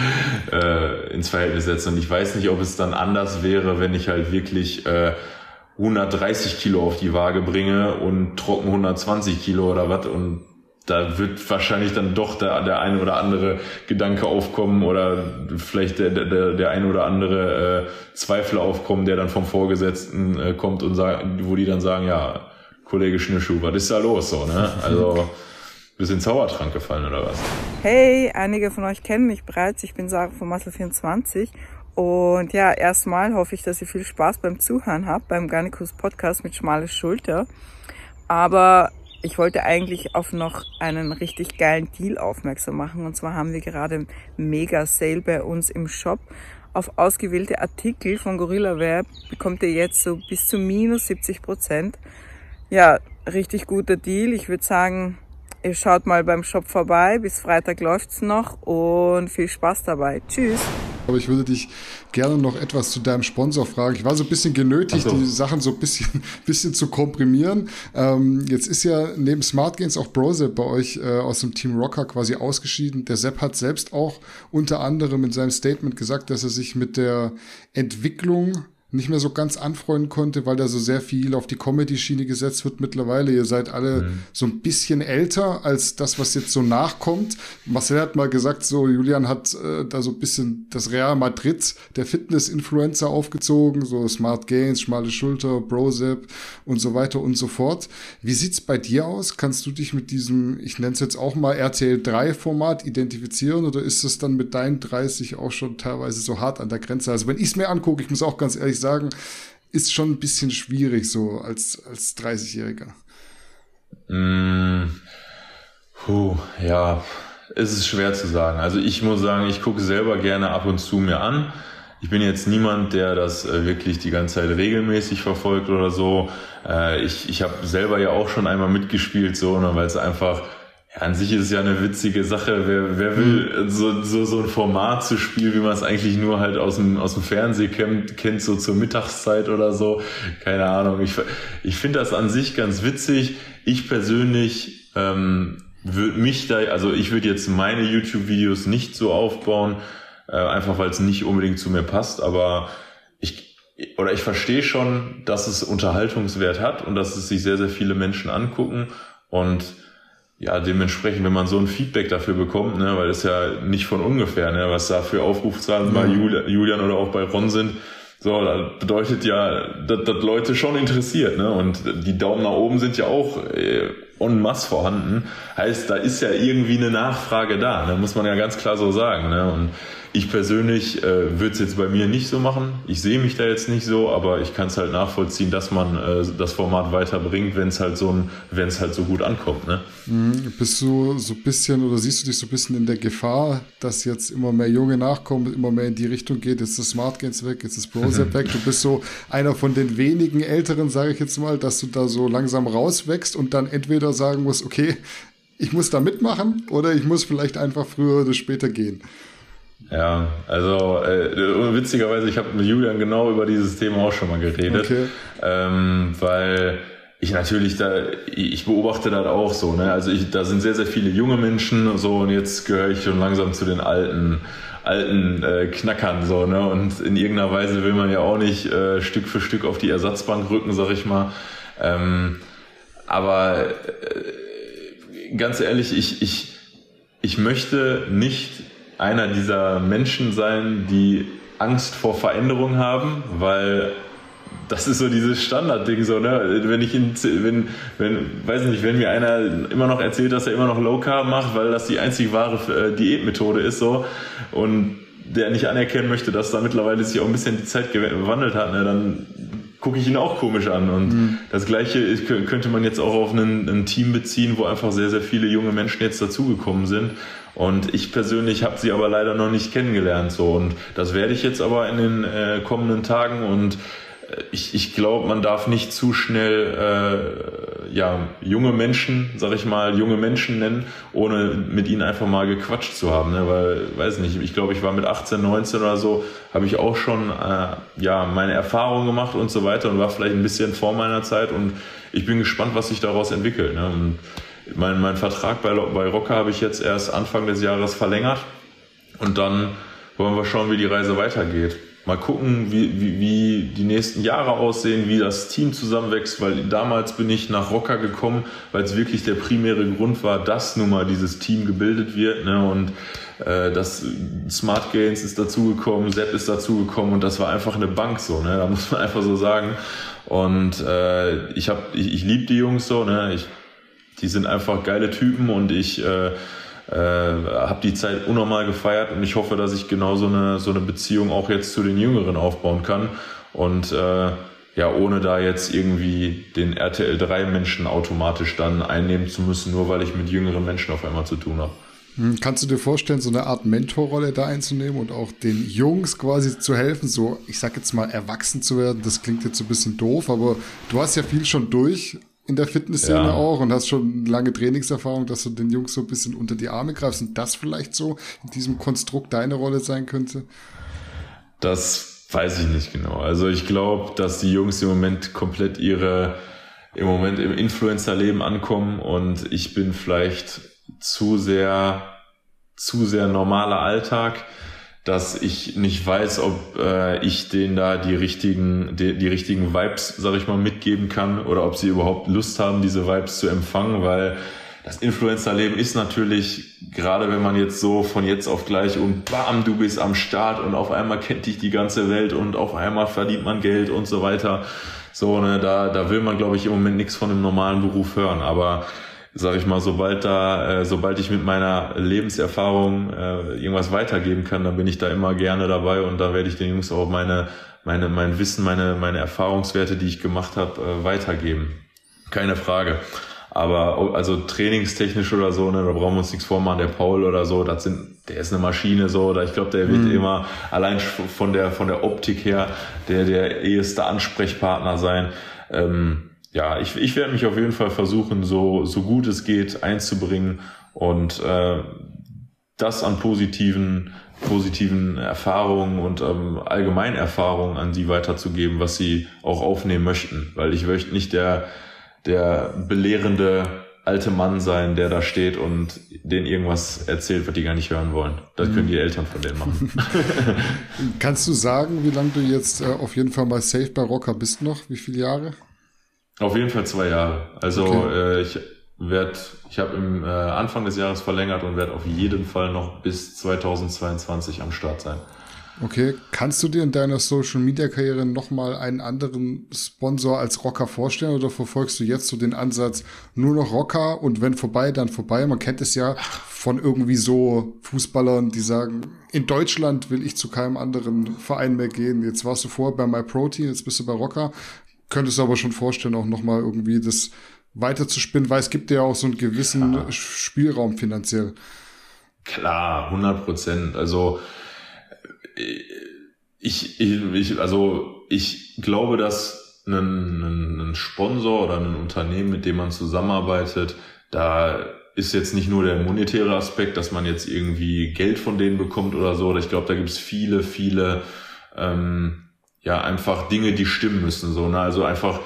Speaker 5: äh, ins Verhältnis setzen. Und ich weiß nicht, ob es dann anders wäre, wenn ich halt wirklich äh, 130 Kilo auf die Waage bringe und trocken 120 Kilo oder was und da wird wahrscheinlich dann doch der, der eine oder andere Gedanke aufkommen oder vielleicht der, der, der eine oder andere äh, Zweifel aufkommen, der dann vom Vorgesetzten äh, kommt und sagt, wo die dann sagen, ja, Kollege Schnürschuh, was ist da los so, ne? Also den Zaubertrank gefallen oder was?
Speaker 6: Hey, einige von euch kennen mich bereits. Ich bin Sarah von Muscle 24 und ja, erstmal hoffe ich, dass ihr viel Spaß beim Zuhören habt beim Garnicus Podcast mit schmale Schulter. Aber ich wollte eigentlich auf noch einen richtig geilen Deal aufmerksam machen. Und zwar haben wir gerade Mega Sale bei uns im Shop. Auf ausgewählte Artikel von Gorilla Web bekommt ihr jetzt so bis zu minus 70 Prozent. Ja, richtig guter Deal. Ich würde sagen, ihr schaut mal beim Shop vorbei. Bis Freitag läuft's noch und viel Spaß dabei. Tschüss.
Speaker 4: Aber ich würde dich gerne noch etwas zu deinem Sponsor fragen. Ich war so ein bisschen genötigt, so. die Sachen so ein bisschen, bisschen zu komprimieren. Ähm, jetzt ist ja neben Smart Gains auch Brosep bei euch äh, aus dem Team Rocker quasi ausgeschieden. Der Sepp hat selbst auch unter anderem in seinem Statement gesagt, dass er sich mit der Entwicklung nicht mehr so ganz anfreunden konnte, weil da so sehr viel auf die Comedy-Schiene gesetzt wird mittlerweile. Ihr seid alle mhm. so ein bisschen älter als das, was jetzt so nachkommt. Marcel hat mal gesagt, so Julian hat äh, da so ein bisschen das Real Madrid der Fitness-Influencer aufgezogen, so Smart Gains, schmale Schulter, Brozep und so weiter und so fort. Wie sieht's bei dir aus? Kannst du dich mit diesem, ich nenne es jetzt auch mal RTL 3-Format identifizieren oder ist es dann mit deinen 30 auch schon teilweise so hart an der Grenze? Also wenn ich es mir angucke, ich muss auch ganz ehrlich sagen, ist schon ein bisschen schwierig so als, als 30-Jähriger.
Speaker 5: Mm, puh, ja, es ist schwer zu sagen. Also ich muss sagen, ich gucke selber gerne ab und zu mir an. Ich bin jetzt niemand, der das äh, wirklich die ganze Zeit regelmäßig verfolgt oder so. Äh, ich ich habe selber ja auch schon einmal mitgespielt, so, ne, weil es einfach ja, an sich ist es ja eine witzige Sache. Wer, wer will so, so, so ein Format zu spielen, wie man es eigentlich nur halt aus dem, aus dem Fernsehen kennt, kennt, so zur Mittagszeit oder so. Keine Ahnung. Ich, ich finde das an sich ganz witzig. Ich persönlich ähm, würde mich da, also ich würde jetzt meine YouTube-Videos nicht so aufbauen, äh, einfach weil es nicht unbedingt zu mir passt, aber ich, oder ich verstehe schon, dass es Unterhaltungswert hat und dass es sich sehr, sehr viele Menschen angucken und ja, dementsprechend, wenn man so ein Feedback dafür bekommt, ne, weil das ja nicht von ungefähr, ne, was da für Aufrufzahlen bei Julian oder auch bei Ron sind, so, das bedeutet ja, dass, dass Leute schon interessiert, ne? Und die Daumen nach oben sind ja auch äh, en masse vorhanden. Heißt, da ist ja irgendwie eine Nachfrage da, ne? muss man ja ganz klar so sagen. Ne? Und ich persönlich äh, würde es jetzt bei mir nicht so machen. Ich sehe mich da jetzt nicht so, aber ich kann es halt nachvollziehen, dass man äh, das Format weiterbringt, wenn es halt so ein, wenn es halt so gut ankommt. Ne?
Speaker 4: Mhm. Bist du so ein bisschen oder siehst du dich so ein bisschen in der Gefahr, dass jetzt immer mehr Junge nachkommen, immer mehr in die Richtung geht, jetzt ist das Smart Games weg, jetzt ist Browser weg. Du bist so einer von den wenigen Älteren, sage ich jetzt mal, dass du da so langsam rauswächst und dann entweder sagen musst, okay, ich muss da mitmachen oder ich muss vielleicht einfach früher oder später gehen.
Speaker 5: Ja, also äh, witzigerweise, ich habe mit Julian genau über dieses Thema auch schon mal geredet, okay. ähm, weil ich natürlich da, ich beobachte das auch so, ne? Also ich, da sind sehr, sehr viele junge Menschen so und jetzt gehöre ich schon langsam zu den alten, alten äh, Knackern so, ne? Und in irgendeiner Weise will man ja auch nicht äh, Stück für Stück auf die Ersatzbank rücken, sag ich mal. Ähm, aber äh, ganz ehrlich, ich, ich, ich möchte nicht einer dieser Menschen sein, die Angst vor Veränderung haben, weil das ist so dieses Standardding so, ne? Wenn ich in, wenn, wenn, weiß nicht, wenn mir einer immer noch erzählt, dass er immer noch Low Carb macht, weil das die einzig wahre äh, Diätmethode ist, so, und der nicht anerkennen möchte, dass da mittlerweile sich auch ein bisschen die Zeit gewandelt hat, ne, dann gucke ich ihn auch komisch an. Und mhm. das Gleiche könnte man jetzt auch auf einen, ein Team beziehen, wo einfach sehr, sehr viele junge Menschen jetzt dazugekommen sind. Und ich persönlich habe sie aber leider noch nicht kennengelernt. So. Und das werde ich jetzt aber in den äh, kommenden Tagen. Und äh, ich, ich glaube, man darf nicht zu schnell äh, ja, junge Menschen, sag ich mal, junge Menschen nennen, ohne mit ihnen einfach mal gequatscht zu haben. Ne? Weil, weiß nicht, ich glaube, ich war mit 18, 19 oder so, habe ich auch schon äh, ja, meine Erfahrungen gemacht und so weiter und war vielleicht ein bisschen vor meiner Zeit. Und ich bin gespannt, was sich daraus entwickelt. Ne? Und mein, mein Vertrag bei, bei Rocker habe ich jetzt erst Anfang des Jahres verlängert und dann wollen wir schauen, wie die Reise weitergeht. Mal gucken, wie, wie, wie die nächsten Jahre aussehen, wie das Team zusammenwächst, weil damals bin ich nach Rocker gekommen, weil es wirklich der primäre Grund war, dass nun mal dieses Team gebildet wird. Ne? Und äh, das Smart Gains ist dazugekommen, Sepp ist dazugekommen und das war einfach eine Bank so, ne? Da muss man einfach so sagen. Und äh, ich ich, ich liebe die Jungs so, ne? Ich die sind einfach geile Typen und ich äh, äh, habe die Zeit unnormal gefeiert und ich hoffe, dass ich genau so eine, so eine Beziehung auch jetzt zu den Jüngeren aufbauen kann. Und äh, ja, ohne da jetzt irgendwie den RTL 3 Menschen automatisch dann einnehmen zu müssen, nur weil ich mit jüngeren Menschen auf einmal zu tun habe.
Speaker 4: Hm, kannst du dir vorstellen, so eine Art Mentorrolle da einzunehmen und auch den Jungs quasi zu helfen, so, ich sag jetzt mal, erwachsen zu werden? Das klingt jetzt ein bisschen doof, aber du hast ja viel schon durch in der Fitnessszene ja. auch und hast schon lange Trainingserfahrung, dass du den Jungs so ein bisschen unter die Arme greifst und das vielleicht so in diesem Konstrukt deine Rolle sein könnte?
Speaker 5: Das weiß ich nicht genau. Also ich glaube, dass die Jungs im Moment komplett ihre, im Moment im Influencer-Leben ankommen und ich bin vielleicht zu sehr, zu sehr normaler Alltag, dass ich nicht weiß, ob äh, ich denen da die richtigen, die, die richtigen Vibes, sag ich mal, mitgeben kann oder ob sie überhaupt Lust haben, diese Vibes zu empfangen, weil das Influencer-Leben ist natürlich, gerade wenn man jetzt so von jetzt auf gleich und bam, du bist am Start und auf einmal kennt dich die ganze Welt und auf einmal verdient man Geld und so weiter. So, ne, da, da will man, glaube ich, im Moment nichts von einem normalen Beruf hören. Aber sage ich mal, sobald da, äh, sobald ich mit meiner Lebenserfahrung äh, irgendwas weitergeben kann, dann bin ich da immer gerne dabei und da werde ich den Jungs auch meine, meine, mein Wissen, meine, meine Erfahrungswerte, die ich gemacht habe, äh, weitergeben. Keine Frage. Aber also trainingstechnisch oder so, ne, da brauchen wir uns nichts vormachen. Der Paul oder so, das sind, der ist eine Maschine so, oder ich glaube, der wird mhm. immer allein von der von der Optik her der der eheste Ansprechpartner sein. Ähm, ja, ich, ich werde mich auf jeden Fall versuchen, so, so gut es geht einzubringen und äh, das an positiven, positiven Erfahrungen und ähm, Allgemeinerfahrungen an sie weiterzugeben, was sie auch aufnehmen möchten. Weil ich möchte nicht der, der belehrende alte Mann sein, der da steht und denen irgendwas erzählt, was die gar nicht hören wollen. Das können die Eltern von denen machen.
Speaker 4: Kannst du sagen, wie lange du jetzt äh, auf jeden Fall mal safe bei Rocker bist noch? Wie viele Jahre?
Speaker 5: Auf jeden Fall zwei Jahre. Also okay. äh, ich werde, ich habe im äh, Anfang des Jahres verlängert und werde auf jeden Fall noch bis 2022 am Start sein.
Speaker 4: Okay, kannst du dir in deiner Social Media Karriere nochmal einen anderen Sponsor als Rocker vorstellen oder verfolgst du jetzt so den Ansatz nur noch Rocker und wenn vorbei, dann vorbei? Man kennt es ja von irgendwie so Fußballern, die sagen, in Deutschland will ich zu keinem anderen Verein mehr gehen. Jetzt warst du vorher bei MyProtein, jetzt bist du bei Rocker könntest du aber schon vorstellen, auch nochmal irgendwie das weiter zu spinnen, weil es gibt ja auch so einen gewissen Klar. Spielraum finanziell.
Speaker 5: Klar, 100 Prozent. Also ich, ich, ich, also ich glaube, dass ein, ein, ein Sponsor oder ein Unternehmen, mit dem man zusammenarbeitet, da ist jetzt nicht nur der monetäre Aspekt, dass man jetzt irgendwie Geld von denen bekommt oder so. Ich glaube, da gibt es viele, viele ähm, ja einfach Dinge, die stimmen müssen. So, ne? Also einfach,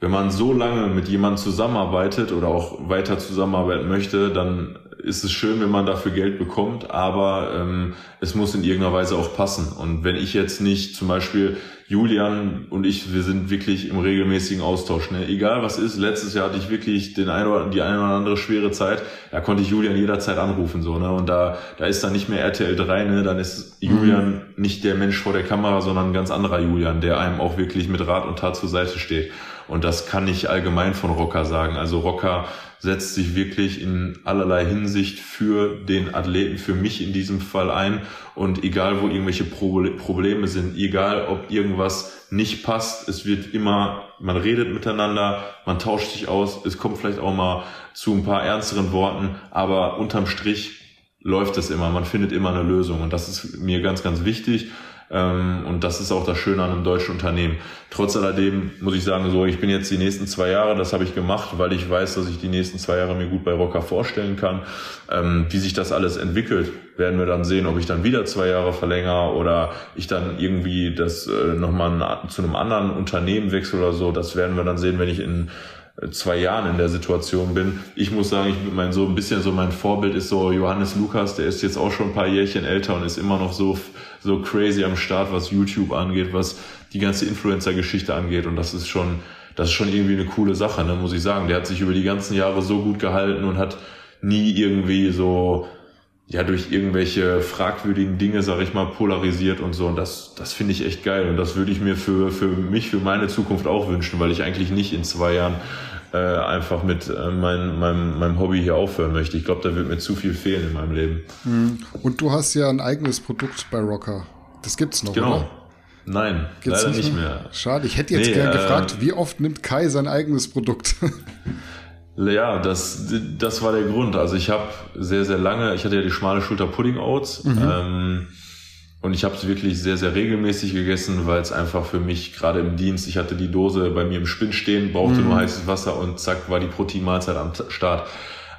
Speaker 5: wenn man so lange mit jemandem zusammenarbeitet oder auch weiter zusammenarbeiten möchte, dann ist es schön, wenn man dafür Geld bekommt, aber ähm, es muss in irgendeiner Weise auch passen. Und wenn ich jetzt nicht zum Beispiel Julian und ich, wir sind wirklich im regelmäßigen Austausch. Ne? Egal was ist, letztes Jahr hatte ich wirklich den ein oder, die eine oder andere schwere Zeit, da konnte ich Julian jederzeit anrufen. so ne Und da, da ist dann nicht mehr RTL 3, ne? dann ist Julian mhm. nicht der Mensch vor der Kamera, sondern ein ganz anderer Julian, der einem auch wirklich mit Rat und Tat zur Seite steht. Und das kann ich allgemein von Rocker sagen. Also Rocker setzt sich wirklich in allerlei Hinsicht für den Athleten, für mich in diesem Fall ein. Und egal, wo irgendwelche Probleme sind, egal, ob irgendwas nicht passt, es wird immer, man redet miteinander, man tauscht sich aus, es kommt vielleicht auch mal zu ein paar ernsteren Worten, aber unterm Strich läuft es immer, man findet immer eine Lösung. Und das ist mir ganz, ganz wichtig. Ähm, und das ist auch das Schöne an einem deutschen Unternehmen. Trotz alledem muss ich sagen, so, ich bin jetzt die nächsten zwei Jahre, das habe ich gemacht, weil ich weiß, dass ich die nächsten zwei Jahre mir gut bei Rocker vorstellen kann. Ähm, wie sich das alles entwickelt, werden wir dann sehen, ob ich dann wieder zwei Jahre verlängere oder ich dann irgendwie das äh, nochmal zu einem anderen Unternehmen wechsle oder so. Das werden wir dann sehen, wenn ich in zwei Jahren in der Situation bin. Ich muss sagen, ich mein so ein bisschen so mein Vorbild ist so Johannes Lukas, der ist jetzt auch schon ein paar Jährchen älter und ist immer noch so so crazy am Start, was YouTube angeht, was die ganze Influencer-Geschichte angeht. Und das ist schon, das ist schon irgendwie eine coole Sache, ne, muss ich sagen. Der hat sich über die ganzen Jahre so gut gehalten und hat nie irgendwie so, ja, durch irgendwelche fragwürdigen Dinge, sag ich mal, polarisiert und so. Und das, das finde ich echt geil. Und das würde ich mir für, für mich, für meine Zukunft auch wünschen, weil ich eigentlich nicht in zwei Jahren äh, einfach mit äh, mein, meinem, meinem Hobby hier aufhören möchte. Ich glaube, da wird mir zu viel fehlen in meinem Leben.
Speaker 4: Hm. Und du hast ja ein eigenes Produkt bei Rocker. Das gibt's noch,
Speaker 5: genau.
Speaker 4: oder?
Speaker 5: Nein,
Speaker 4: Gibt's
Speaker 5: leider nicht mehr? mehr?
Speaker 4: Schade, ich hätte jetzt nee, gern äh, gefragt, wie oft nimmt Kai sein eigenes Produkt?
Speaker 5: ja, das, das war der Grund. Also ich habe sehr, sehr lange, ich hatte ja die schmale Schulter Pudding Oats. Mhm. Ähm, und ich habe es wirklich sehr, sehr regelmäßig gegessen, weil es einfach für mich gerade im Dienst, ich hatte die Dose bei mir im Spinn stehen, brauchte mhm. nur heißes Wasser und zack war die Proteinmahlzeit am Start.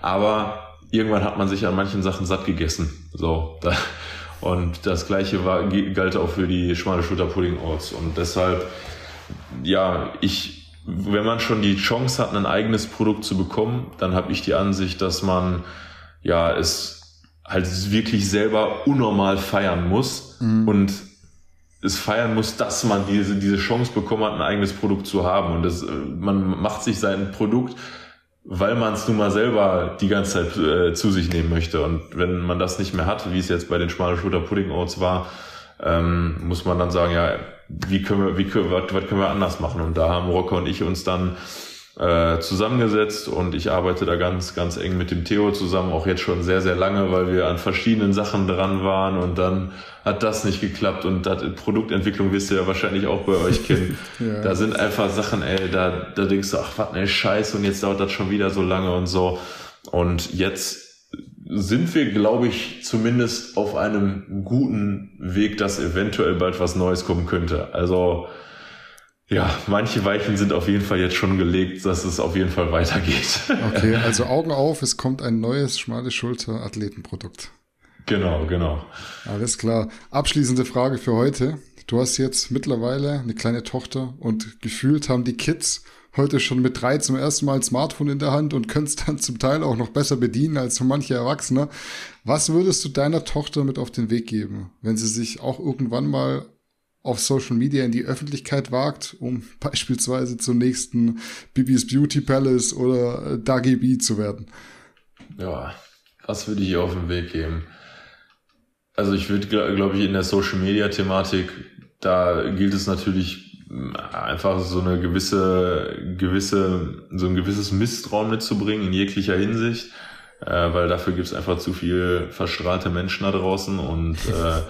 Speaker 5: Aber irgendwann hat man sich an manchen Sachen satt gegessen. So, da, und das gleiche war, galt auch für die schmale Schulter Pudding Oats. Und deshalb, ja, ich, wenn man schon die Chance hat, ein eigenes Produkt zu bekommen, dann habe ich die Ansicht, dass man ja es halt wirklich selber unnormal feiern muss mhm. und es feiern muss, dass man diese, diese Chance bekommen hat, ein eigenes Produkt zu haben. Und das, man macht sich sein Produkt weil man es nun mal selber die ganze Zeit äh, zu sich nehmen möchte. Und wenn man das nicht mehr hat, wie es jetzt bei den schmalen Schulter Pudding Oats war, ähm, muss man dann sagen, ja, wie können wir, wie können, was, was können wir anders machen? Und da haben Rocker und ich uns dann äh, zusammengesetzt und ich arbeite da ganz, ganz eng mit dem Theo zusammen, auch jetzt schon sehr, sehr lange, weil wir an verschiedenen Sachen dran waren und dann hat das nicht geklappt und das, Produktentwicklung wisst ihr ja wahrscheinlich auch bei euch kennen. ja. Da sind einfach Sachen, ey, da, da denkst du, ach, was ne Scheiße und jetzt dauert das schon wieder so lange und so. Und jetzt sind wir, glaube ich, zumindest auf einem guten Weg, dass eventuell bald was Neues kommen könnte. Also ja, manche Weichen sind auf jeden Fall jetzt schon gelegt, dass es auf jeden Fall weitergeht.
Speaker 4: Okay, also Augen auf, es kommt ein neues schmale Schulter Athletenprodukt.
Speaker 5: Genau, genau.
Speaker 4: Alles klar. Abschließende Frage für heute. Du hast jetzt mittlerweile eine kleine Tochter und gefühlt haben die Kids heute schon mit drei zum ersten Mal Smartphone in der Hand und können es dann zum Teil auch noch besser bedienen als so manche Erwachsene. Was würdest du deiner Tochter mit auf den Weg geben, wenn sie sich auch irgendwann mal auf Social Media in die Öffentlichkeit wagt, um beispielsweise zum nächsten Bibis Beauty Palace oder äh, Dagi B zu werden?
Speaker 5: Ja, was würde ich auf den Weg geben? Also ich würde, glaube ich, in der Social Media Thematik, da gilt es natürlich einfach so eine gewisse, gewisse, so ein gewisses Misstrauen mitzubringen in jeglicher Hinsicht, äh, weil dafür gibt es einfach zu viel verstrahlte Menschen da draußen und äh,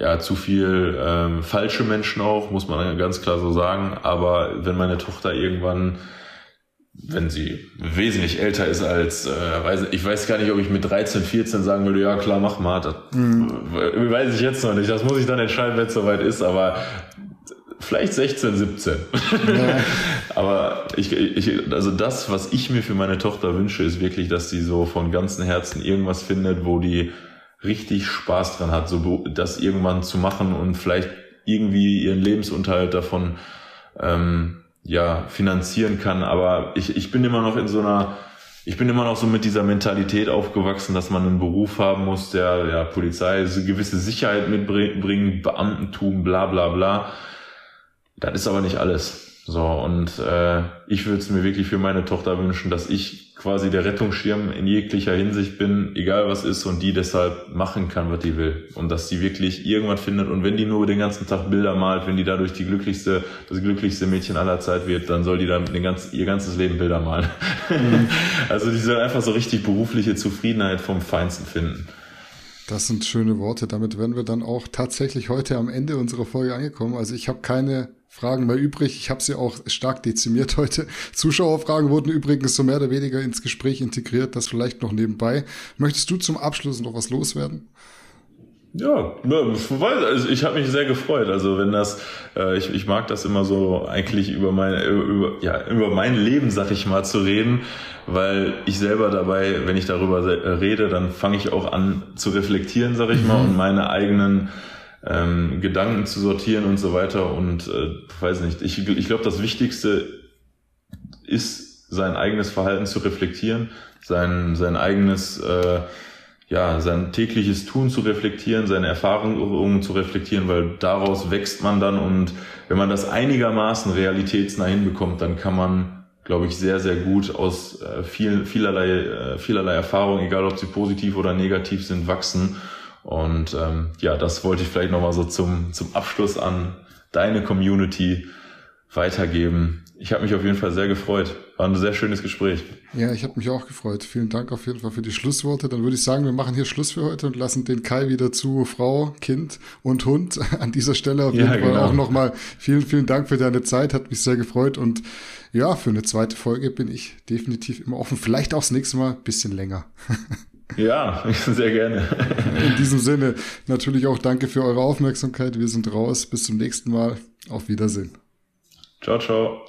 Speaker 5: ja, zu viel ähm, falsche Menschen auch, muss man ganz klar so sagen. Aber wenn meine Tochter irgendwann, wenn sie wesentlich älter ist als, äh, weiß, ich weiß gar nicht, ob ich mit 13, 14 sagen würde, ja klar, mach mal. Das mhm. weiß ich jetzt noch nicht. Das muss ich dann entscheiden, wenn es soweit ist. Aber vielleicht 16, 17. Ja. Aber ich, ich, also das, was ich mir für meine Tochter wünsche, ist wirklich, dass sie so von ganzem Herzen irgendwas findet, wo die richtig Spaß dran hat, so das irgendwann zu machen und vielleicht irgendwie ihren Lebensunterhalt davon ähm, ja finanzieren kann. Aber ich, ich bin immer noch in so einer, ich bin immer noch so mit dieser Mentalität aufgewachsen, dass man einen Beruf haben muss, der ja Polizei eine gewisse Sicherheit mitbringt, Beamtentum, bla bla bla. Das ist aber nicht alles. So, und äh, ich würde es mir wirklich für meine Tochter wünschen, dass ich quasi der Rettungsschirm in jeglicher Hinsicht bin, egal was ist, und die deshalb machen kann, was die will. Und dass sie wirklich irgendwann findet, und wenn die nur den ganzen Tag Bilder malt, wenn die dadurch die glücklichste, das glücklichste Mädchen aller Zeit wird, dann soll die dann den ganzen, ihr ganzes Leben Bilder malen. Mhm. also die soll einfach so richtig berufliche Zufriedenheit vom Feinsten finden.
Speaker 4: Das sind schöne Worte. Damit wären wir dann auch tatsächlich heute am Ende unserer Folge angekommen. Also ich habe keine Fragen mehr übrig. Ich habe sie auch stark dezimiert heute. Zuschauerfragen wurden übrigens so mehr oder weniger ins Gespräch integriert. Das vielleicht noch nebenbei. Möchtest du zum Abschluss noch was loswerden?
Speaker 5: Ja, also ich habe mich sehr gefreut. Also wenn das, äh, ich, ich mag das immer so eigentlich über meine, über, ja, über mein Leben, sag ich mal, zu reden, weil ich selber dabei, wenn ich darüber rede, dann fange ich auch an zu reflektieren, sag ich mal, mhm. und meine eigenen ähm, Gedanken zu sortieren und so weiter. Und äh, weiß nicht, ich, ich glaube, das Wichtigste ist, sein eigenes Verhalten zu reflektieren, sein, sein eigenes, äh, ja, sein tägliches Tun zu reflektieren, seine Erfahrungen zu reflektieren, weil daraus wächst man dann und wenn man das einigermaßen realitätsnah hinbekommt, dann kann man, glaube ich, sehr, sehr gut aus äh, viel, vielerlei, äh, vielerlei Erfahrungen, egal ob sie positiv oder negativ sind, wachsen und ähm, ja, das wollte ich vielleicht nochmal so zum, zum Abschluss an deine Community weitergeben. Ich habe mich auf jeden Fall sehr gefreut. War ein sehr schönes Gespräch.
Speaker 4: Ja, ich habe mich auch gefreut. Vielen Dank auf jeden Fall für die Schlussworte. Dann würde ich sagen, wir machen hier Schluss für heute und lassen den Kai wieder zu Frau, Kind und Hund an dieser Stelle. Auf jeden ja, Fall genau. auch nochmal vielen, vielen Dank für deine Zeit. Hat mich sehr gefreut und ja, für eine zweite Folge bin ich definitiv immer offen. Vielleicht auch das nächste Mal ein bisschen länger.
Speaker 5: Ja, sehr gerne.
Speaker 4: In diesem Sinne natürlich auch danke für eure Aufmerksamkeit. Wir sind raus. Bis zum nächsten Mal. Auf Wiedersehen.
Speaker 5: Ciao, ciao.